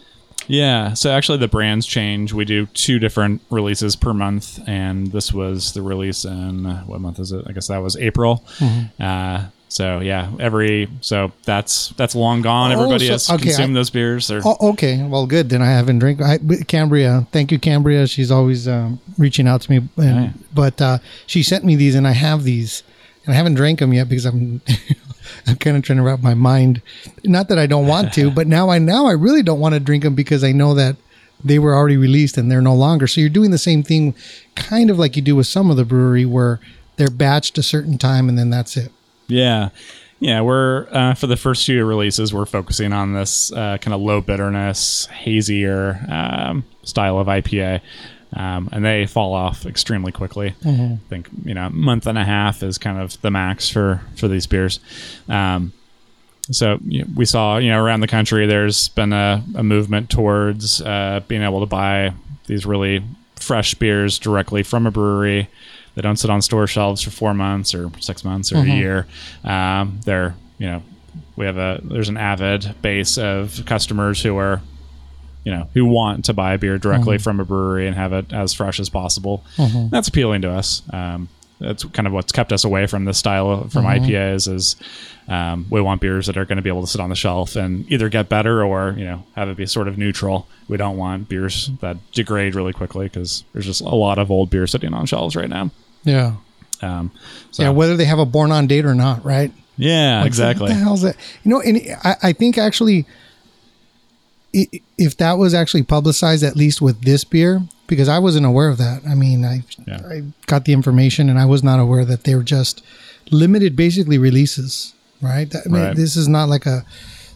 Yeah. So actually, the brands change. We do two different releases per month, and this was the release in what month is it? I guess that was April. Mm-hmm. Uh, so yeah, every so that's that's long gone. Everybody Oh, so- has okay, consumed I- those beers. They're, Oh, okay, well, good. Then I haven't drink. I, Cambria, thank you, Cambria. She's always um, reaching out to me, and, yeah. but uh, she sent me these, and I have these, and I haven't drank them yet because I'm. I'm kind of trying to wrap my mind. Not that I don't want to, but now I now I really don't want to drink them because I know that they were already released and they're no longer. So you're doing the same thing, kind of like you do with some of the Bruery, where they're batched a certain time and then that's it. Yeah. Yeah, we're uh, for the first few releases, we're focusing on this uh, kind of low bitterness, hazier um, style of IPA, um, and they fall off extremely quickly. I think you know, a month and a half is kind of the max for for these beers. Um, so you know, we saw, you know, around the country, there's been a, a movement towards uh, being able to buy these really fresh beers directly from a brewery. They don't sit on store shelves for four months or six months or a year. Um, they're, you know, we have a there's an avid base of customers who are, you know, who want to buy beer directly from a brewery and have it as fresh as possible. That's appealing to us. Um, that's kind of what's kept us away from this style from IPAs is um, we want beers that are going to be able to sit on the shelf and either get better or you know have it be sort of neutral. We don't want beers that degrade really quickly because there's just a lot of old beer sitting on shelves right now. Yeah. Um, so, Yeah, whether they have a born on date or not, right? yeah, Like, exactly. What the hell's that? You know, and I, I think actually, if that was actually publicized, at least with this beer, because I wasn't aware of that. I mean, I Yeah. I got the information, and I was not aware that they were just limited, basically releases. Right. I mean, Right. this is not like a.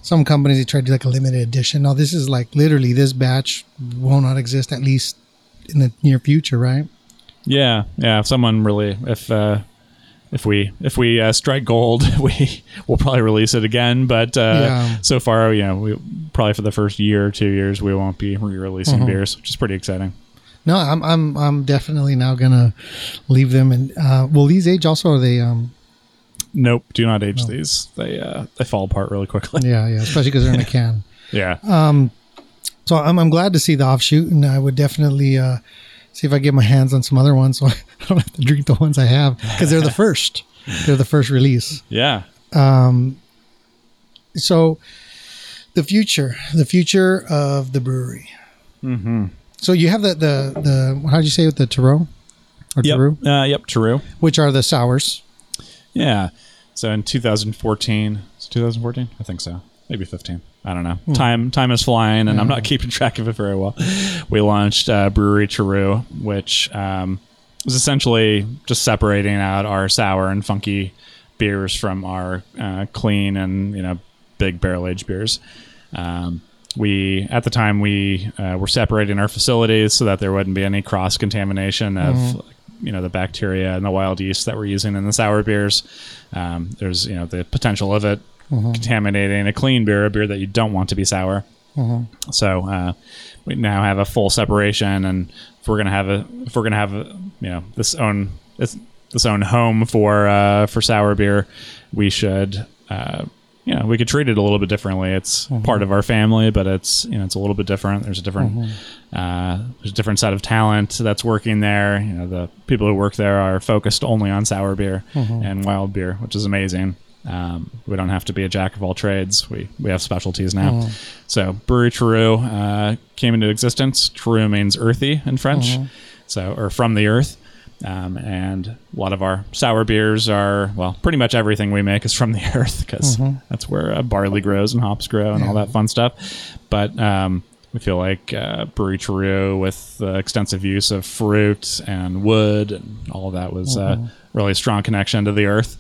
Some companies they try to do like a limited edition. No, this is like literally this batch will not exist at least in the near future, right? Yeah, yeah. If someone really, if uh, if we if we uh, strike gold, we will probably release it again. But uh, Yeah. so far, you know, we probably for the first year or two years, we won't be re-releasing beers, which is pretty exciting. No, I'm I'm I'm definitely now gonna leave them. And uh, will these age also? Are they? Um, Nope, do not age these. They uh, they fall apart really quickly. yeah, yeah, especially because they're in a can. Yeah, Um, So I'm I'm glad to see the offshoot, and I would definitely uh, see if I get my hands on some other ones, so I don't have to drink the ones I have because they're the first. They're the first release. yeah. Um, So the future, the future of the Bruery. Mm-hmm. So you have the the the how'd you say it the Tarot or Yep. Uh, yep. Terreux. which are the sours. Yeah. So in 2014, it's 2014, I think so, maybe 15. I don't know. Time time is flying, and I'm not keeping track of it very well. We launched uh, Bruery Terreux, which um, was essentially just separating out our sour and funky beers from our uh, clean and you know big barrel aged beers. Um, we at the time we uh, were separating our facilities so that there wouldn't be any cross contamination of you know the bacteria and the wild yeast that we're using in the sour beers. Um, there's you know the potential of it contaminating a clean beer, a beer that you don't want to be sour. So uh, we now have a full separation, and if we're gonna have a if we're gonna have a, you know this own this, this own home for uh, for sour beer, we should. Uh, you know, we could treat it a little bit differently. It's part of our family, but it's you know it's a little bit different. There's a different uh, there's a different set of talent that's working there. You know, the people who work there are focused only on sour beer and wild beer, which is amazing. Um, we don't have to be a jack of all trades. We we have specialties now. So Bruery Terreux uh, came into existence. Terreux means earthy in French, so or from the earth. Um, and a lot of our sour beers are well, pretty much everything we make is from the earth because that's where uh, barley grows and hops grow and all that fun stuff. But um, we feel like uh, Bruery Terreux with the extensive use of fruit and wood and all of that was uh, really a strong connection to the earth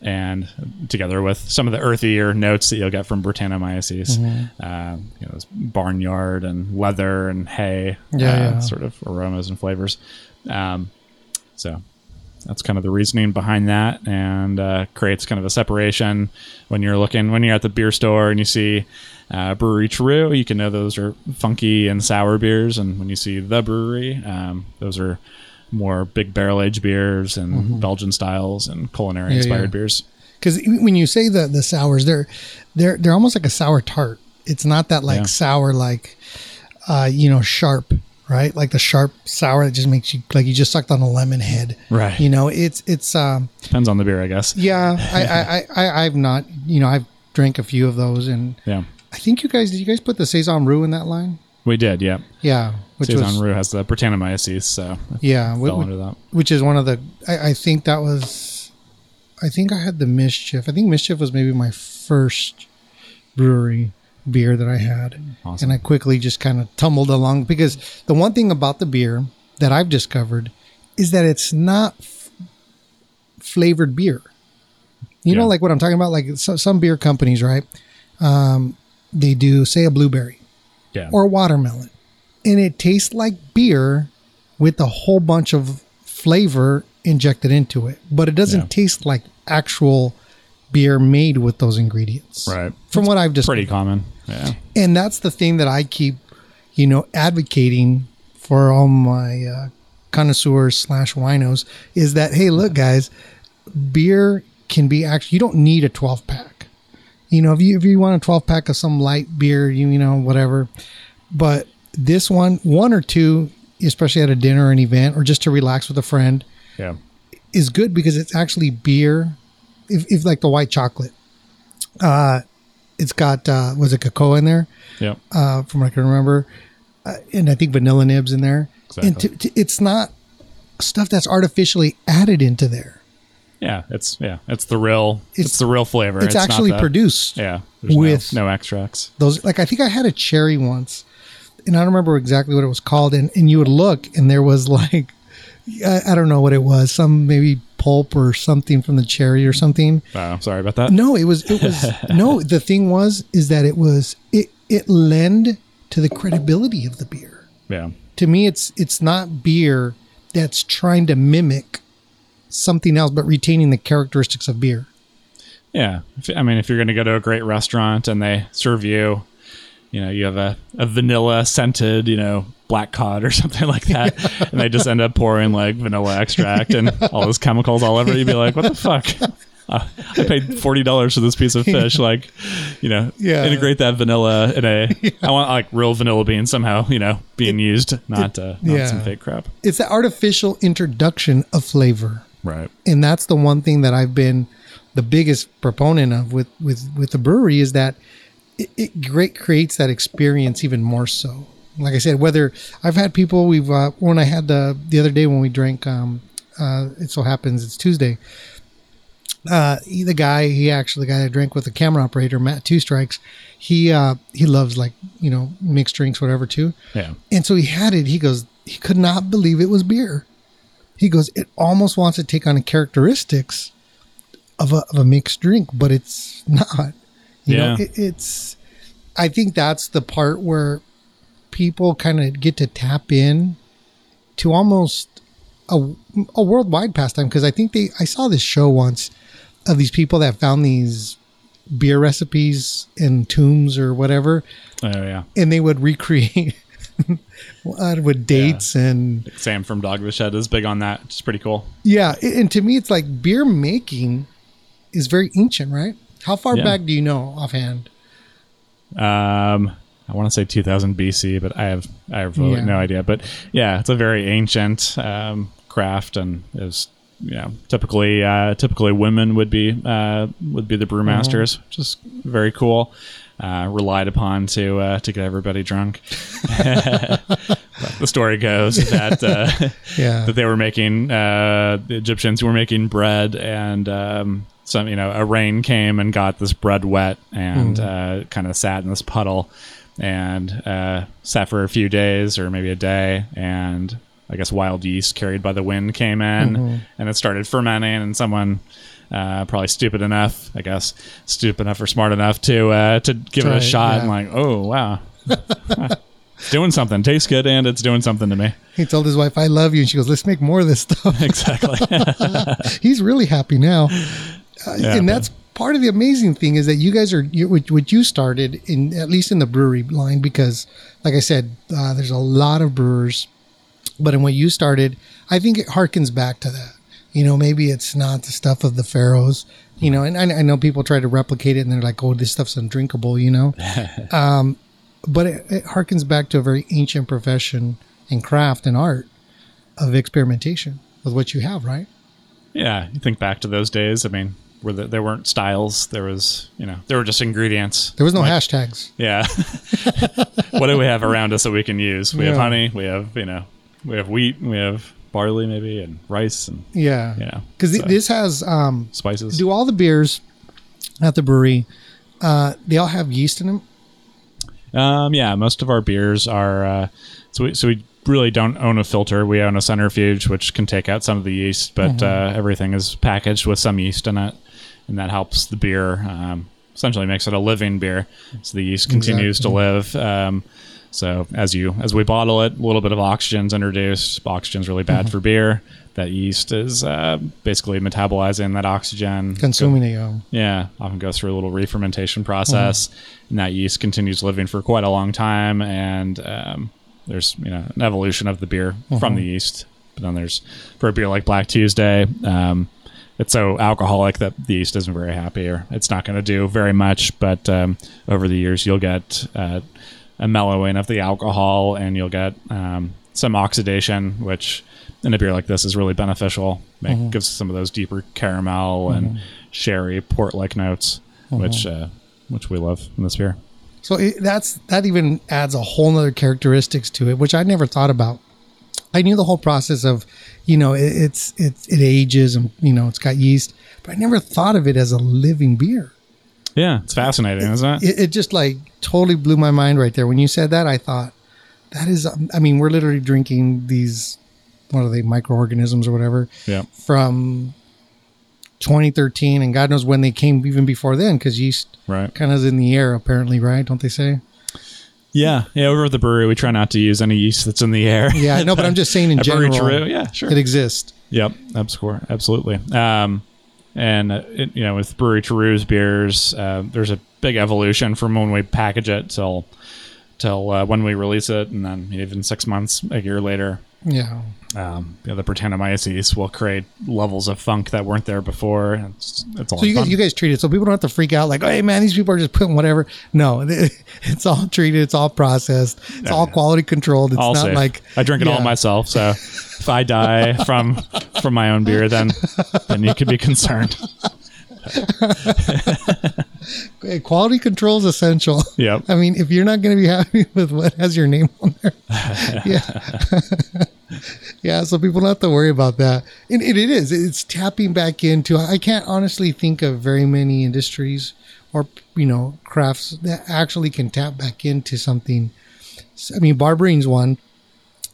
and together with some of the earthier notes that you'll get from Brettanomyces, um, you know, barnyard and leather and hay, Yeah, uh, yeah. sort of aromas and flavors. Um, so that's kind of the reasoning behind that, and uh, creates kind of a separation when you're looking when you're at the beer store and you see. Uh, Bruery Terreux, you can know those are funky and sour beers, and when you see the Bruery, um, those are more big barrel aged beers and Belgian styles and culinary inspired yeah. beers. because when you say the the sours, they're they're they're almost like a sour tart. It's not that like Yeah. sour like uh you know sharp right like the sharp sour that just makes you like you just sucked on a lemon head Right. you know it's it's um Depends on the beer, I guess. yeah I I I I've not you know I've drank a few of those and Yeah, I think you guys did you guys put the Saison Rue in that line we did. Yeah, yeah which Saison was Rue has the Brettanomyces, so yeah fell under that. which is one of the I, I think that was I think I had the mischief. I think mischief was maybe my first Bruery beer that I had, Awesome. and I quickly just kind of tumbled along because the one thing about the beer that I've discovered is that it's not f- flavored beer. You know, like what I'm talking about. Like so, some beer companies, right? Um, they do say a blueberry Yeah. or watermelon, and it tastes like beer with a whole bunch of flavor injected into it, but it doesn't Yeah. taste like actual beer made with those ingredients. right. From what I've just Pretty common. Yeah. and that's the thing that I keep, you know, advocating for all my uh, connoisseurs slash winos is that hey, look, guys, beer can be actually you don't need a twelve pack. You know, if you if you want a twelve pack of some light beer, you you know whatever, but this one, one or two, especially at a dinner or an event, or just to relax with a friend, Yeah. is good because it's actually beer. If, if like the white chocolate, uh, it's got uh, was it cocoa in there? Yeah. uh, from what I can remember, uh, and I think vanilla nibs in there. And Exactly. to, to, it's not stuff that's artificially added into there. Yeah. It's yeah. It's the real. It's, It's- the real flavor. It's, not actually produced. Yeah. There's no- with- no, extracts. Those like I think I had a cherry once, and I don't remember exactly what it was called. And and you would look, and there was like I, I don't know what it was, some maybe pulp or something from the cherry or something. Oh, sorry about that. No, it was it was no. The thing was is that it was it it lend to the credibility of the beer. Yeah. to me it's it's not beer that's trying to mimic something else but retaining the characteristics of beer Yeah. I mean, if you're going to go to a great restaurant and they serve you, you know, you have a, a vanilla scented, you know, black cod or something like that, and they just end up pouring like vanilla extract and all those chemicals all over, you'd be like, what the fuck? Uh, I paid forty dollars for this piece of fish. Like, you know, Yeah. integrate that vanilla in a. I want like real vanilla beans somehow, you know, being used, not uh, not yeah. some fake crap. it's the artificial introduction of flavor Right. and that's the one thing that i've been the biggest proponent of with with with the Bruery is that it, it great creates that experience even more so like i said whether i've had people we've uh, when i had the the other day when we drank um uh it so happens it's tuesday uh he, the guy he actually the guy I drank with the camera operator matt two strikes he uh he loves like you know mixed drinks whatever too Yeah. and so he had it. He goes, he could not believe it was beer. He goes, it almost wants to take on the characteristics of a, of a mixed drink, but it's not. You know, Yeah. it, it's, I think that's the part where people kind of get to tap in to almost a, a worldwide pastime. Cause I think they, I saw this show once of these people that found these beer recipes in tombs or whatever Oh yeah. and they would recreate what, uh, with dates and Sam from Dogfish Head is big on that. It's pretty cool. yeah and to me it's like beer making is very ancient right how far Yeah. back do you know offhand Um, I want to say 2000 BC, but I have I have really Yeah. no idea. But yeah, it's a very ancient um, craft, and is you know typically uh, typically women would be uh, would be the brewmasters, which is very cool. Uh, relied upon to uh, to get everybody drunk. The story goes that uh, Yeah. that they were making uh, the Egyptians were making bread and um, some you know a rain came and got this bread wet and uh, kind of sat in this puddle and uh, sat for a few days or maybe a day and I guess wild yeast carried by the wind came in and it started fermenting and someone uh, probably stupid enough I guess stupid enough or smart enough to uh, to give it a shot yeah. and like oh wow. It's doing something. Tastes good and it's doing something to me. He told his wife i love you. And she goes let's make more of this stuff. Exactly. He's really happy now Yeah, and that's part of the amazing thing is that you guys are you, what you started in at least in the Bruery line because like i said uh, there's a lot of brewers. But in what you started i think it harkens back to that. You know maybe it's not the stuff of the pharaohs you know and i, I know people try to replicate it and they're like oh this stuff's undrinkable you know? Um, but it, it harkens back to a very ancient profession and craft and art of experimentation with what you have right? Yeah, you think back to those days. I mean, where the, there weren't styles. There was, you know, there were just ingredients. there was no Like, hashtags Yeah. what do we have around us that we can use? We have honey. We have, you know, we have wheat. We have barley, maybe, and rice, and yeah you know, because so- this has um spices. do all the beers at the Bruery uh they all have yeast in them Um, yeah, most of our beers are. Uh, so we so we really don't own a filter. We own a centrifuge, which can take out some of the yeast, but uh, everything is packaged with some yeast in it. And that helps the beer. Um, essentially, makes it a living beer, so the yeast continues to live. Um, so as you as we bottle it, a little bit of oxygen's introduced. Oxygen's really bad for beer. That yeast is uh, basically metabolizing that oxygen, Consuming it. Um, yeah, often goes through a little re-fermentation process, and that yeast continues living for quite a long time. And um, there's you know an evolution of the beer from the yeast. But then there's for a beer like Black Tuesday, um, it's so alcoholic that the yeast isn't very happy, or it's not going to do very much. But um, over the years, you'll get uh, a mellowing of the alcohol, and you'll get um, some oxidation, which in a beer like this is really beneficial. Make, Gives some of those deeper caramel and sherry port like notes, which uh, which we love in this beer. So it, that's that even adds a whole nother characteristics to it, which I never thought about. I knew the whole process of, you know, it, it's it's it ages and you know it's got yeast, but I never thought of it as a living beer. Yeah, it's fascinating, isn't it? It, it just like totally blew my mind right there when you said that. I thought that is, um, I mean, we're literally drinking these, what are they, microorganisms or whatever, Yeah. from 2013, and God knows when they came even before then, because yeast Right. kind of is in the air apparently, right? Don't they say? Yeah, yeah. Over at the Bruery, we try not to use any yeast that's in the air. Yeah, no, but I'm just saying in general, True, yeah, sure. it exists. Yep, absolutely. Um, and uh, it, you know, with Bruery Terreux's beers, uh, there's a big evolution from when we package it till till uh, when we release it, and then even six months, a year later, Yeah. um, you know, the Brettanomyces will create levels of funk that weren't there before. It's, it's all So you guys, fun. you guys treat it so people don't have to freak out like, hey man, these people are just putting whatever. No, it's all treated, it's all processed, it's all quality controlled. It's all not safe. like I drink it all myself, so if I die from from my own beer, then then you could be concerned. Quality control is essential. Yep. I mean, if you're not going to be happy with what has your name on there, yeah, yeah. So people don't have to worry about that. And it, it is. It's tapping back into. I can't honestly think of very many industries or you know crafts that actually can tap back into something. I mean, barbarian's one.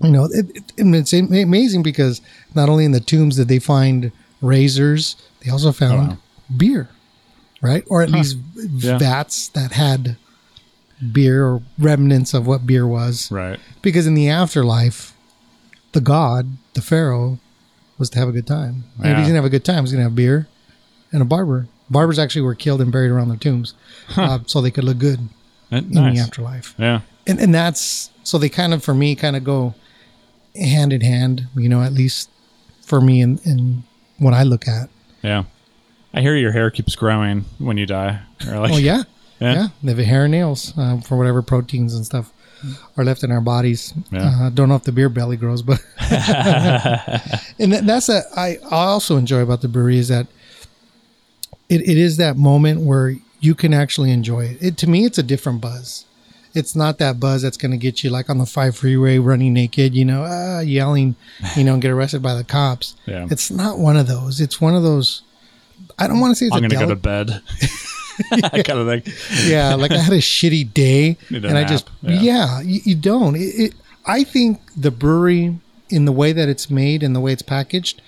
You know, it, it, and it's amazing because not only in the tombs did they find razors, they also found oh, wow. beer, right? Or at least Yeah. vats that had beer or remnants of what beer was. Right. Because in the afterlife, the god, the pharaoh, was to have a good time. And if Yeah. he's gonna have a good time, he's gonna have beer and a barber. Barbers actually were killed and buried around their tombs, uh, so they could look good Uh, in Nice. the afterlife. Yeah. And and that's so they kind of for me kind of go hand in hand. You know, at least for me and and what I look at. Yeah. I hear your hair keeps growing when you die. Or like, Oh yeah, Yeah. yeah. They have hair and nails uh, for whatever proteins and stuff are left in our bodies. Yeah. Uh, don't know if the beer belly grows, but and that's a I also enjoy about the Bruery is that it, it is that moment where you can actually enjoy it. It to me, it's a different buzz. It's not that buzz that's going to get you like on the five freeway running naked, you know, ah, yelling, you know, and get arrested by the cops. Yeah. It's not one of those. It's one of those. I don't want to say it's I'm going to go to bed. kind of thing. yeah, like I had a shitty day, and I just yeah. yeah, you, you don't. It, it, I think the Bruery, in the way that it's made and the way it's packaged,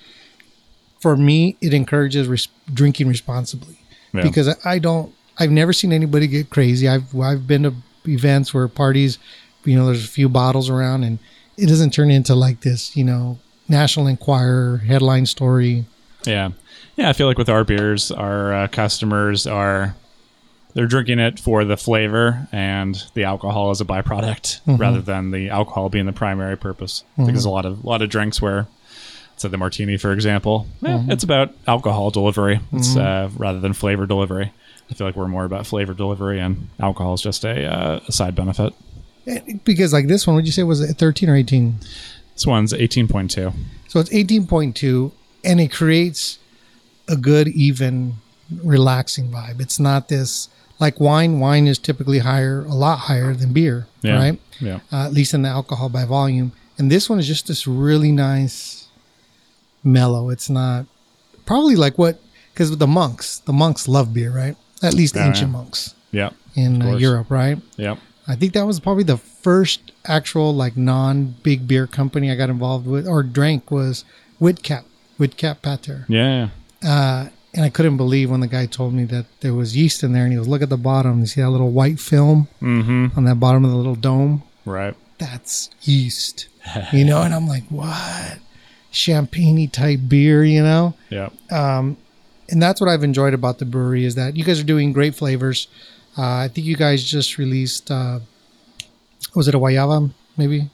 for me, it encourages res- drinking responsibly Yeah. because I, I don't. I've never seen anybody get crazy. I've I've been to events where parties, you know, there's a few bottles around, and it doesn't turn into like this, you know, National Enquirer headline story. Yeah. Yeah. I feel like with our beers, our uh, customers are. They're drinking it for the flavor and the alcohol as a byproduct, rather than the alcohol being the primary purpose. I think there's a lot of a lot of drinks where, so the martini, for example, eh, it's about alcohol delivery. It's uh, rather than flavor delivery. I feel like we're more about flavor delivery, and alcohol is just a, uh, a side benefit. Eh, Because like this one, would you say was it 13 or 18? This one's 18.2. So it's 18.2 and it creates a good, even, relaxing vibe. It's not this like wine. Wine is typically higher, a lot higher than beer, Yeah. right? Yeah. Uh, at least in the alcohol by volume. And this one is just this really nice, mellow. It's not probably like what, because the monks, the monks love beer, right? At least Yeah, ancient yeah. monks Yep. in uh. Europe, right? Yeah. I think that was probably the first actual like non big beer company I got involved with or drank was Witkap, Witkap Pater. Yeah. Uh, and I couldn't believe when the guy told me that there was yeast in there, and he was look at the bottom. You see that little white film Mm-hmm. on that bottom of the little dome? Right. That's yeast, you know. And I'm like, what? Champagne type beer, you know. Yeah. and that's what I've enjoyed about the Bruery is that you guys are doing great flavors. Uh, I think you guys just released. Uh, was it a guayaba? Maybe.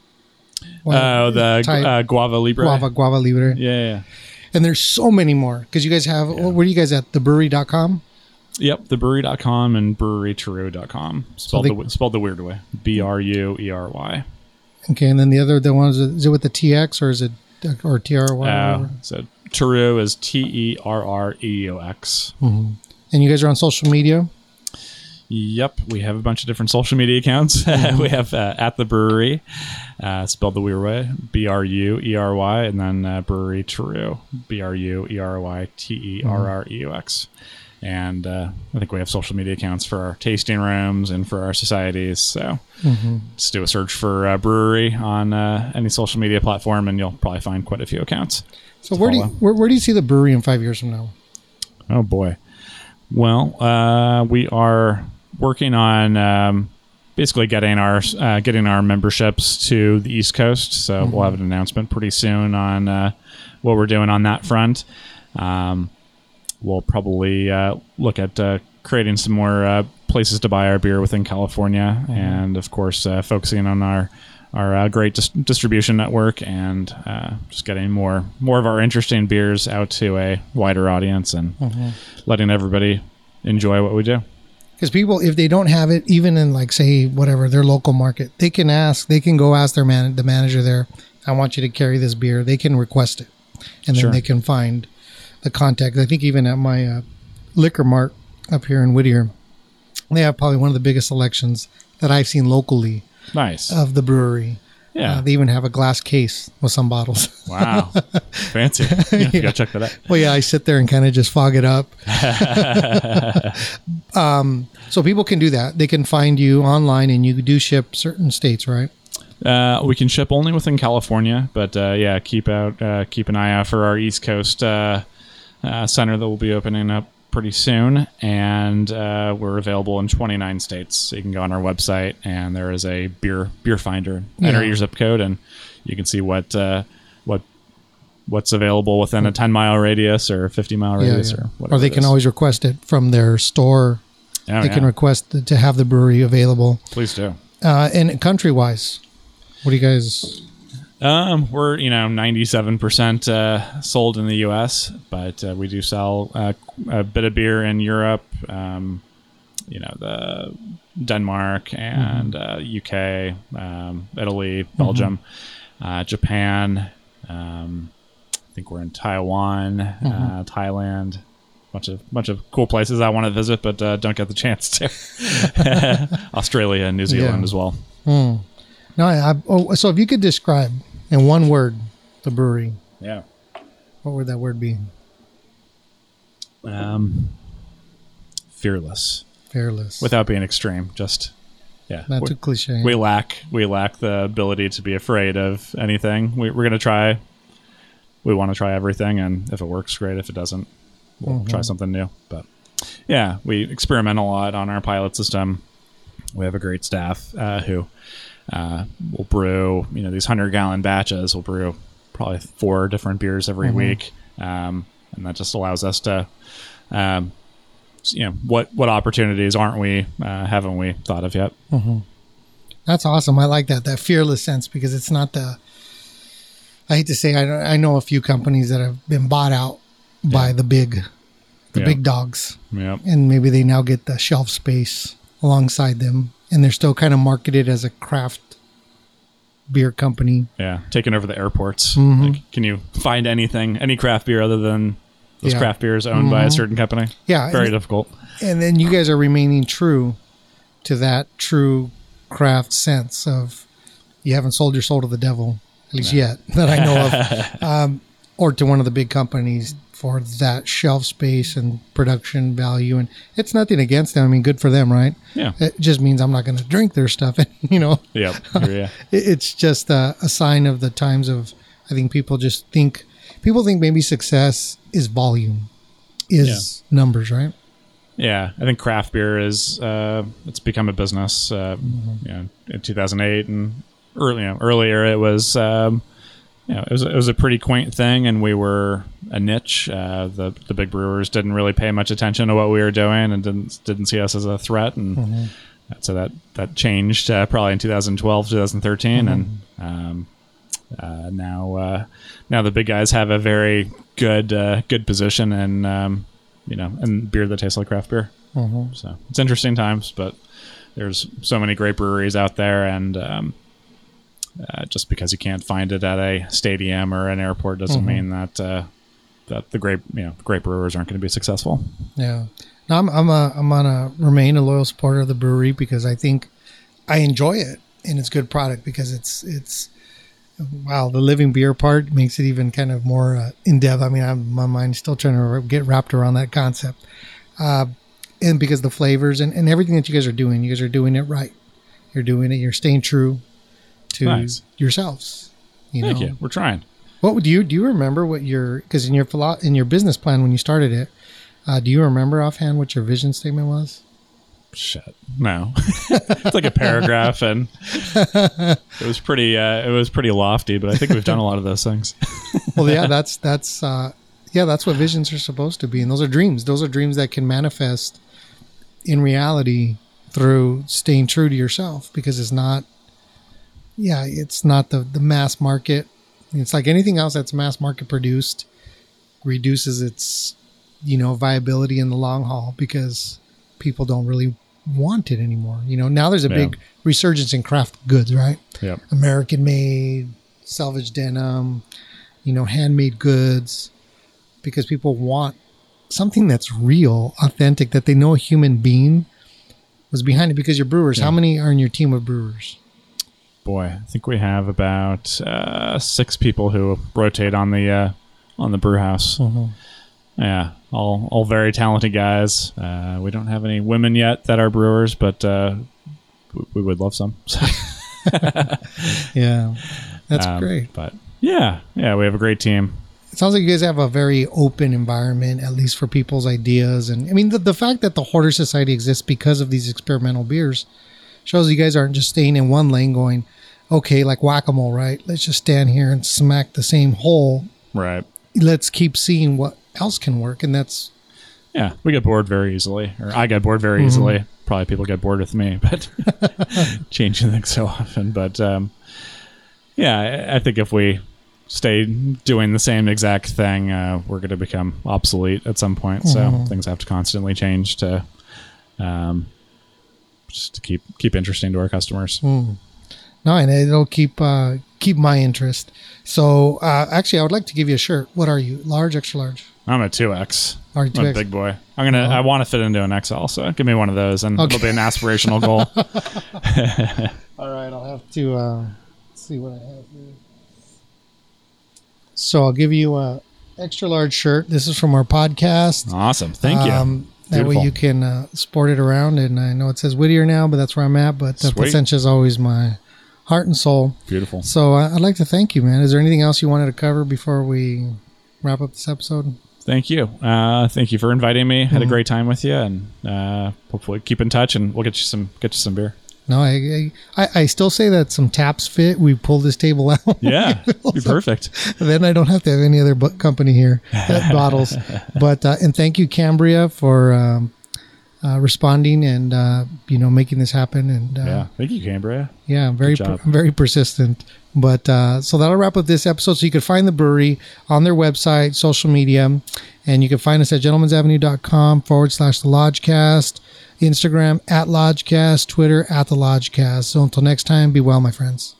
Oh, the type- uh, guava libre. guava guava libre. Yeah, yeah. And there's so many more because you guys have. Where are you guys at? Thebruery.com. Yep, thebruery.com and brewerytrue.com. Spelled, they- the, spelled the weird way. B R U E R Y. Okay, and then the other the ones is it with the TX or is it or TR or Uh, whatever? so Terreux is T E R R E O X. and you guys are on social media. Yep, we have a bunch of different social media accounts. we have uh, at the Bruery, uh, spelled the weird way, B R U E R Y, and then uh, Bruery Terreux, B R U E R Y T E R R E O X. And uh, I think we have social media accounts for our tasting rooms and for our societies. So just do a search for uh, Bruery on uh, any social media platform, and you'll probably find quite a few accounts. So where do you, where, where do you see the Bruery in five years from now? Oh boy. Well, uh, we are working on um, basically getting our uh, getting our memberships to the East Coast. So we'll have an announcement pretty soon on uh, what we're doing on that front. Um, we'll probably uh, look at uh, creating some more uh, places to buy our beer within California, and of course, uh, focusing on our our uh, great dis- distribution network and uh, just getting more more of our interesting beers out to a wider audience and letting everybody enjoy what we do. Because people, if they don't have it, even in like say whatever their local market, they can ask. They can go ask their man, the manager there. I want you to carry this beer. They can request it, and then Sure. they can find the contact. I think even at my uh, liquor mart up here in Whittier, they have probably one of the biggest selections that I've seen locally Nice. of the Bruery. Yeah. Uh, they even have a glass case with some bottles. wow. Fancy. Yeah, Go check that out. well, yeah, I sit there and kind of just fog it up. um, so people can do that. They can find you online, and you do ship certain states, right? Uh, we can ship only within California, but uh, yeah, keep out, uh, keep an eye out for our East Coast uh, uh, center that will be opening up pretty soon, and uh, we're available in 29 states. So you can go on our website, and there is a beer beer finder. Enter Yeah. your zip code, and you can see what uh, what what's available within a 10 mile radius or 50 mile radius or whatever. or they can always request it from their store. Oh, they yeah. can request to have the Bruery available. please do. Uh, and country wise, what do you guys? Um, we're you know ninety seven percent sold in the U.S., but uh, we do sell uh, a bit of beer in Europe. Um, you know the Denmark and uh, UK, um, Italy, Belgium, uh, Japan. Um, I think we're in Taiwan, uh, Thailand. Bunch of bunch of cool places I want to visit, but uh, don't get the chance to. Australia and New Zealand Yeah. as well. No, I, I, oh, so if you could describe in one word the Bruery, Yeah. what would that word be? Um, fearless. Fearless. without being extreme. Just yeah, not too cliche. we lack we lack the ability to be afraid of anything. We, we're gonna try. We want to try everything, and if it works, great. If it doesn't, we'll try something new. But yeah, we experiment a lot on our pilot system. We have a great staff uh, who uh, will brew. You know, these hundred gallon batches. We'll brew probably four different beers every week, um, and that just allows us to. Um, you know what what opportunities aren't we uh, haven't we thought of yet That's awesome. I like that that fearless sense because it's not the. I hate to say I don't- I know a few companies that have been bought out by the big, the Yeah. big dogs, yeah and maybe they now get the shelf space alongside them, and they're still kind of marketed as a craft beer company. yeah taking over the airports. Mm-hmm. like, can you find anything any craft beer other than those Yeah. craft beers owned by a certain company? Yeah, very and- difficult. and then you guys are remaining true to that true craft sense of you haven't sold your soul to the devil at least yet that i know of. Um, or to one of the big companies for that shelf space and production value and it's nothing against them i mean good for them right yeah it just means i'm not going to drink their stuff and you know yeah yeah it's just a, a sign of the times of i think people just think people think maybe success is volume is numbers, right? Yeah, I think craft beer is uh, it's become a business. Uh, Mm-hmm. you know, in 2008 and early, you know, earlier it was. Um, you know, it was it was a pretty quaint thing, and we were a niche. Uh, the the big brewers didn't really pay much attention to what we were doing, and didn't didn't see us as a threat. And Mm-hmm. so that that changed uh, probably in 2012, 2013, and um, uh, now uh, now the big guys have a very good uh, good position and um, you know and beer that tastes like craft beer. So it's interesting times, but there's so many great breweries out there, and um, uh, just because you can't find it at a stadium or an airport doesn't mean that uh, that the great you know great brewers aren't going to be successful. Yeah. No, I'm I'm a, I'm gonna remain a loyal supporter of the Bruery because I think I enjoy it and it's good product because it's it's wow the living beer part makes it even kind of more uh, in depth. I mean, I'm, my mind's still trying to get wrapped around that concept, uh, and because the flavors and, and everything that you guys are doing, you guys are doing it right. You're doing it. You're staying true to Nice. yourselves. You Thank know, you. We're trying. What would you do? You remember what your because in your philo- in your business plan when you started it, uh, do you remember offhand what your vision statement was? Shit. No. it's like a paragraph, and it was pretty. Uh, it was pretty lofty, but I think we've done a lot of those things. Well, yeah, that's that's uh, yeah, that's what visions are supposed to be, and those are dreams. Those are dreams that can manifest in reality through staying true to yourself because it's not. Yeah, it's not the the mass market. It's like anything else that's mass market produced reduces its you know viability in the long haul because people don't really want it anymore. You know, now there's a Yeah. big resurgence in craft goods, right? Yep. American made, salvage denim, you know, handmade goods, because people want something that's real, authentic, that they know a human being was behind it. Because you're brewers, how many are in your team of brewers? Boy, I think we have about uh, six people who rotate on the uh, on the brew house. Yeah, all all very talented guys. Uh, we don't have any women yet that are brewers, but uh, w- we would love some. Yeah, that's Um, great. But yeah, yeah, we have a great team. It sounds like you guys have a very open environment, at least for people's ideas. And I mean, the, the fact that the Hoarder Society exists because of these experimental beers shows you guys aren't just staying in one lane going, okay, like whack a mole, right? Let's just stand here and smack the same hole. Right. Let's keep seeing what else can work. And that's, Yeah, we get bored very easily, or I get bored very easily. Probably people get bored with me, but changing things so often. But um, yeah, I, think if we stay doing the same exact thing, uh, we're going to become obsolete at some point. So things have to constantly change to um, just to keep keep interesting to our customers. Mm. no, and it'll keep, uh, keep my interest. So, uh, actually, I would like to give you a shirt. What are you? Large, extra large? I'm a two X. Are you a big boy. I'm gonna. I want to fit into an XL, so give me one of those, and Okay. it'll be an aspirational goal. All right, I'll have to uh, see what I have here. So I'll give you a extra large shirt. This is from our podcast. awesome. Thank you. Um, that way you can uh, sport it around. And I know it says Whittier now, but that's where I'm at. But uh, Sweet. Placentia is always my heart and soul. Beautiful. So uh, I'd like to thank you, man. Is there anything else you wanted to cover before we wrap up this episode? Thank you. Uh, thank you for inviting me. Mm-hmm. Had a great time with you, and uh, hopefully keep in touch, and we'll get you some get you some beer. No, I, I I still say that some taps fit. We pull this table out. Yeah, be perfect. then I don't have to have any other company here that bottles. But uh, and thank you, Cambria, for um, uh, responding and uh, you know making this happen. And uh, Yeah, thank you, Cambria. yeah, I'm very per- very persistent. But uh, so that'll wrap up this episode. So you can find the Bruery on their website, social media, and you can find us at gentlemansavenue.com forward slash the Lodgecast, Instagram at Lodgecast, Twitter at the Lodgecast. So until next time, be well, my friends.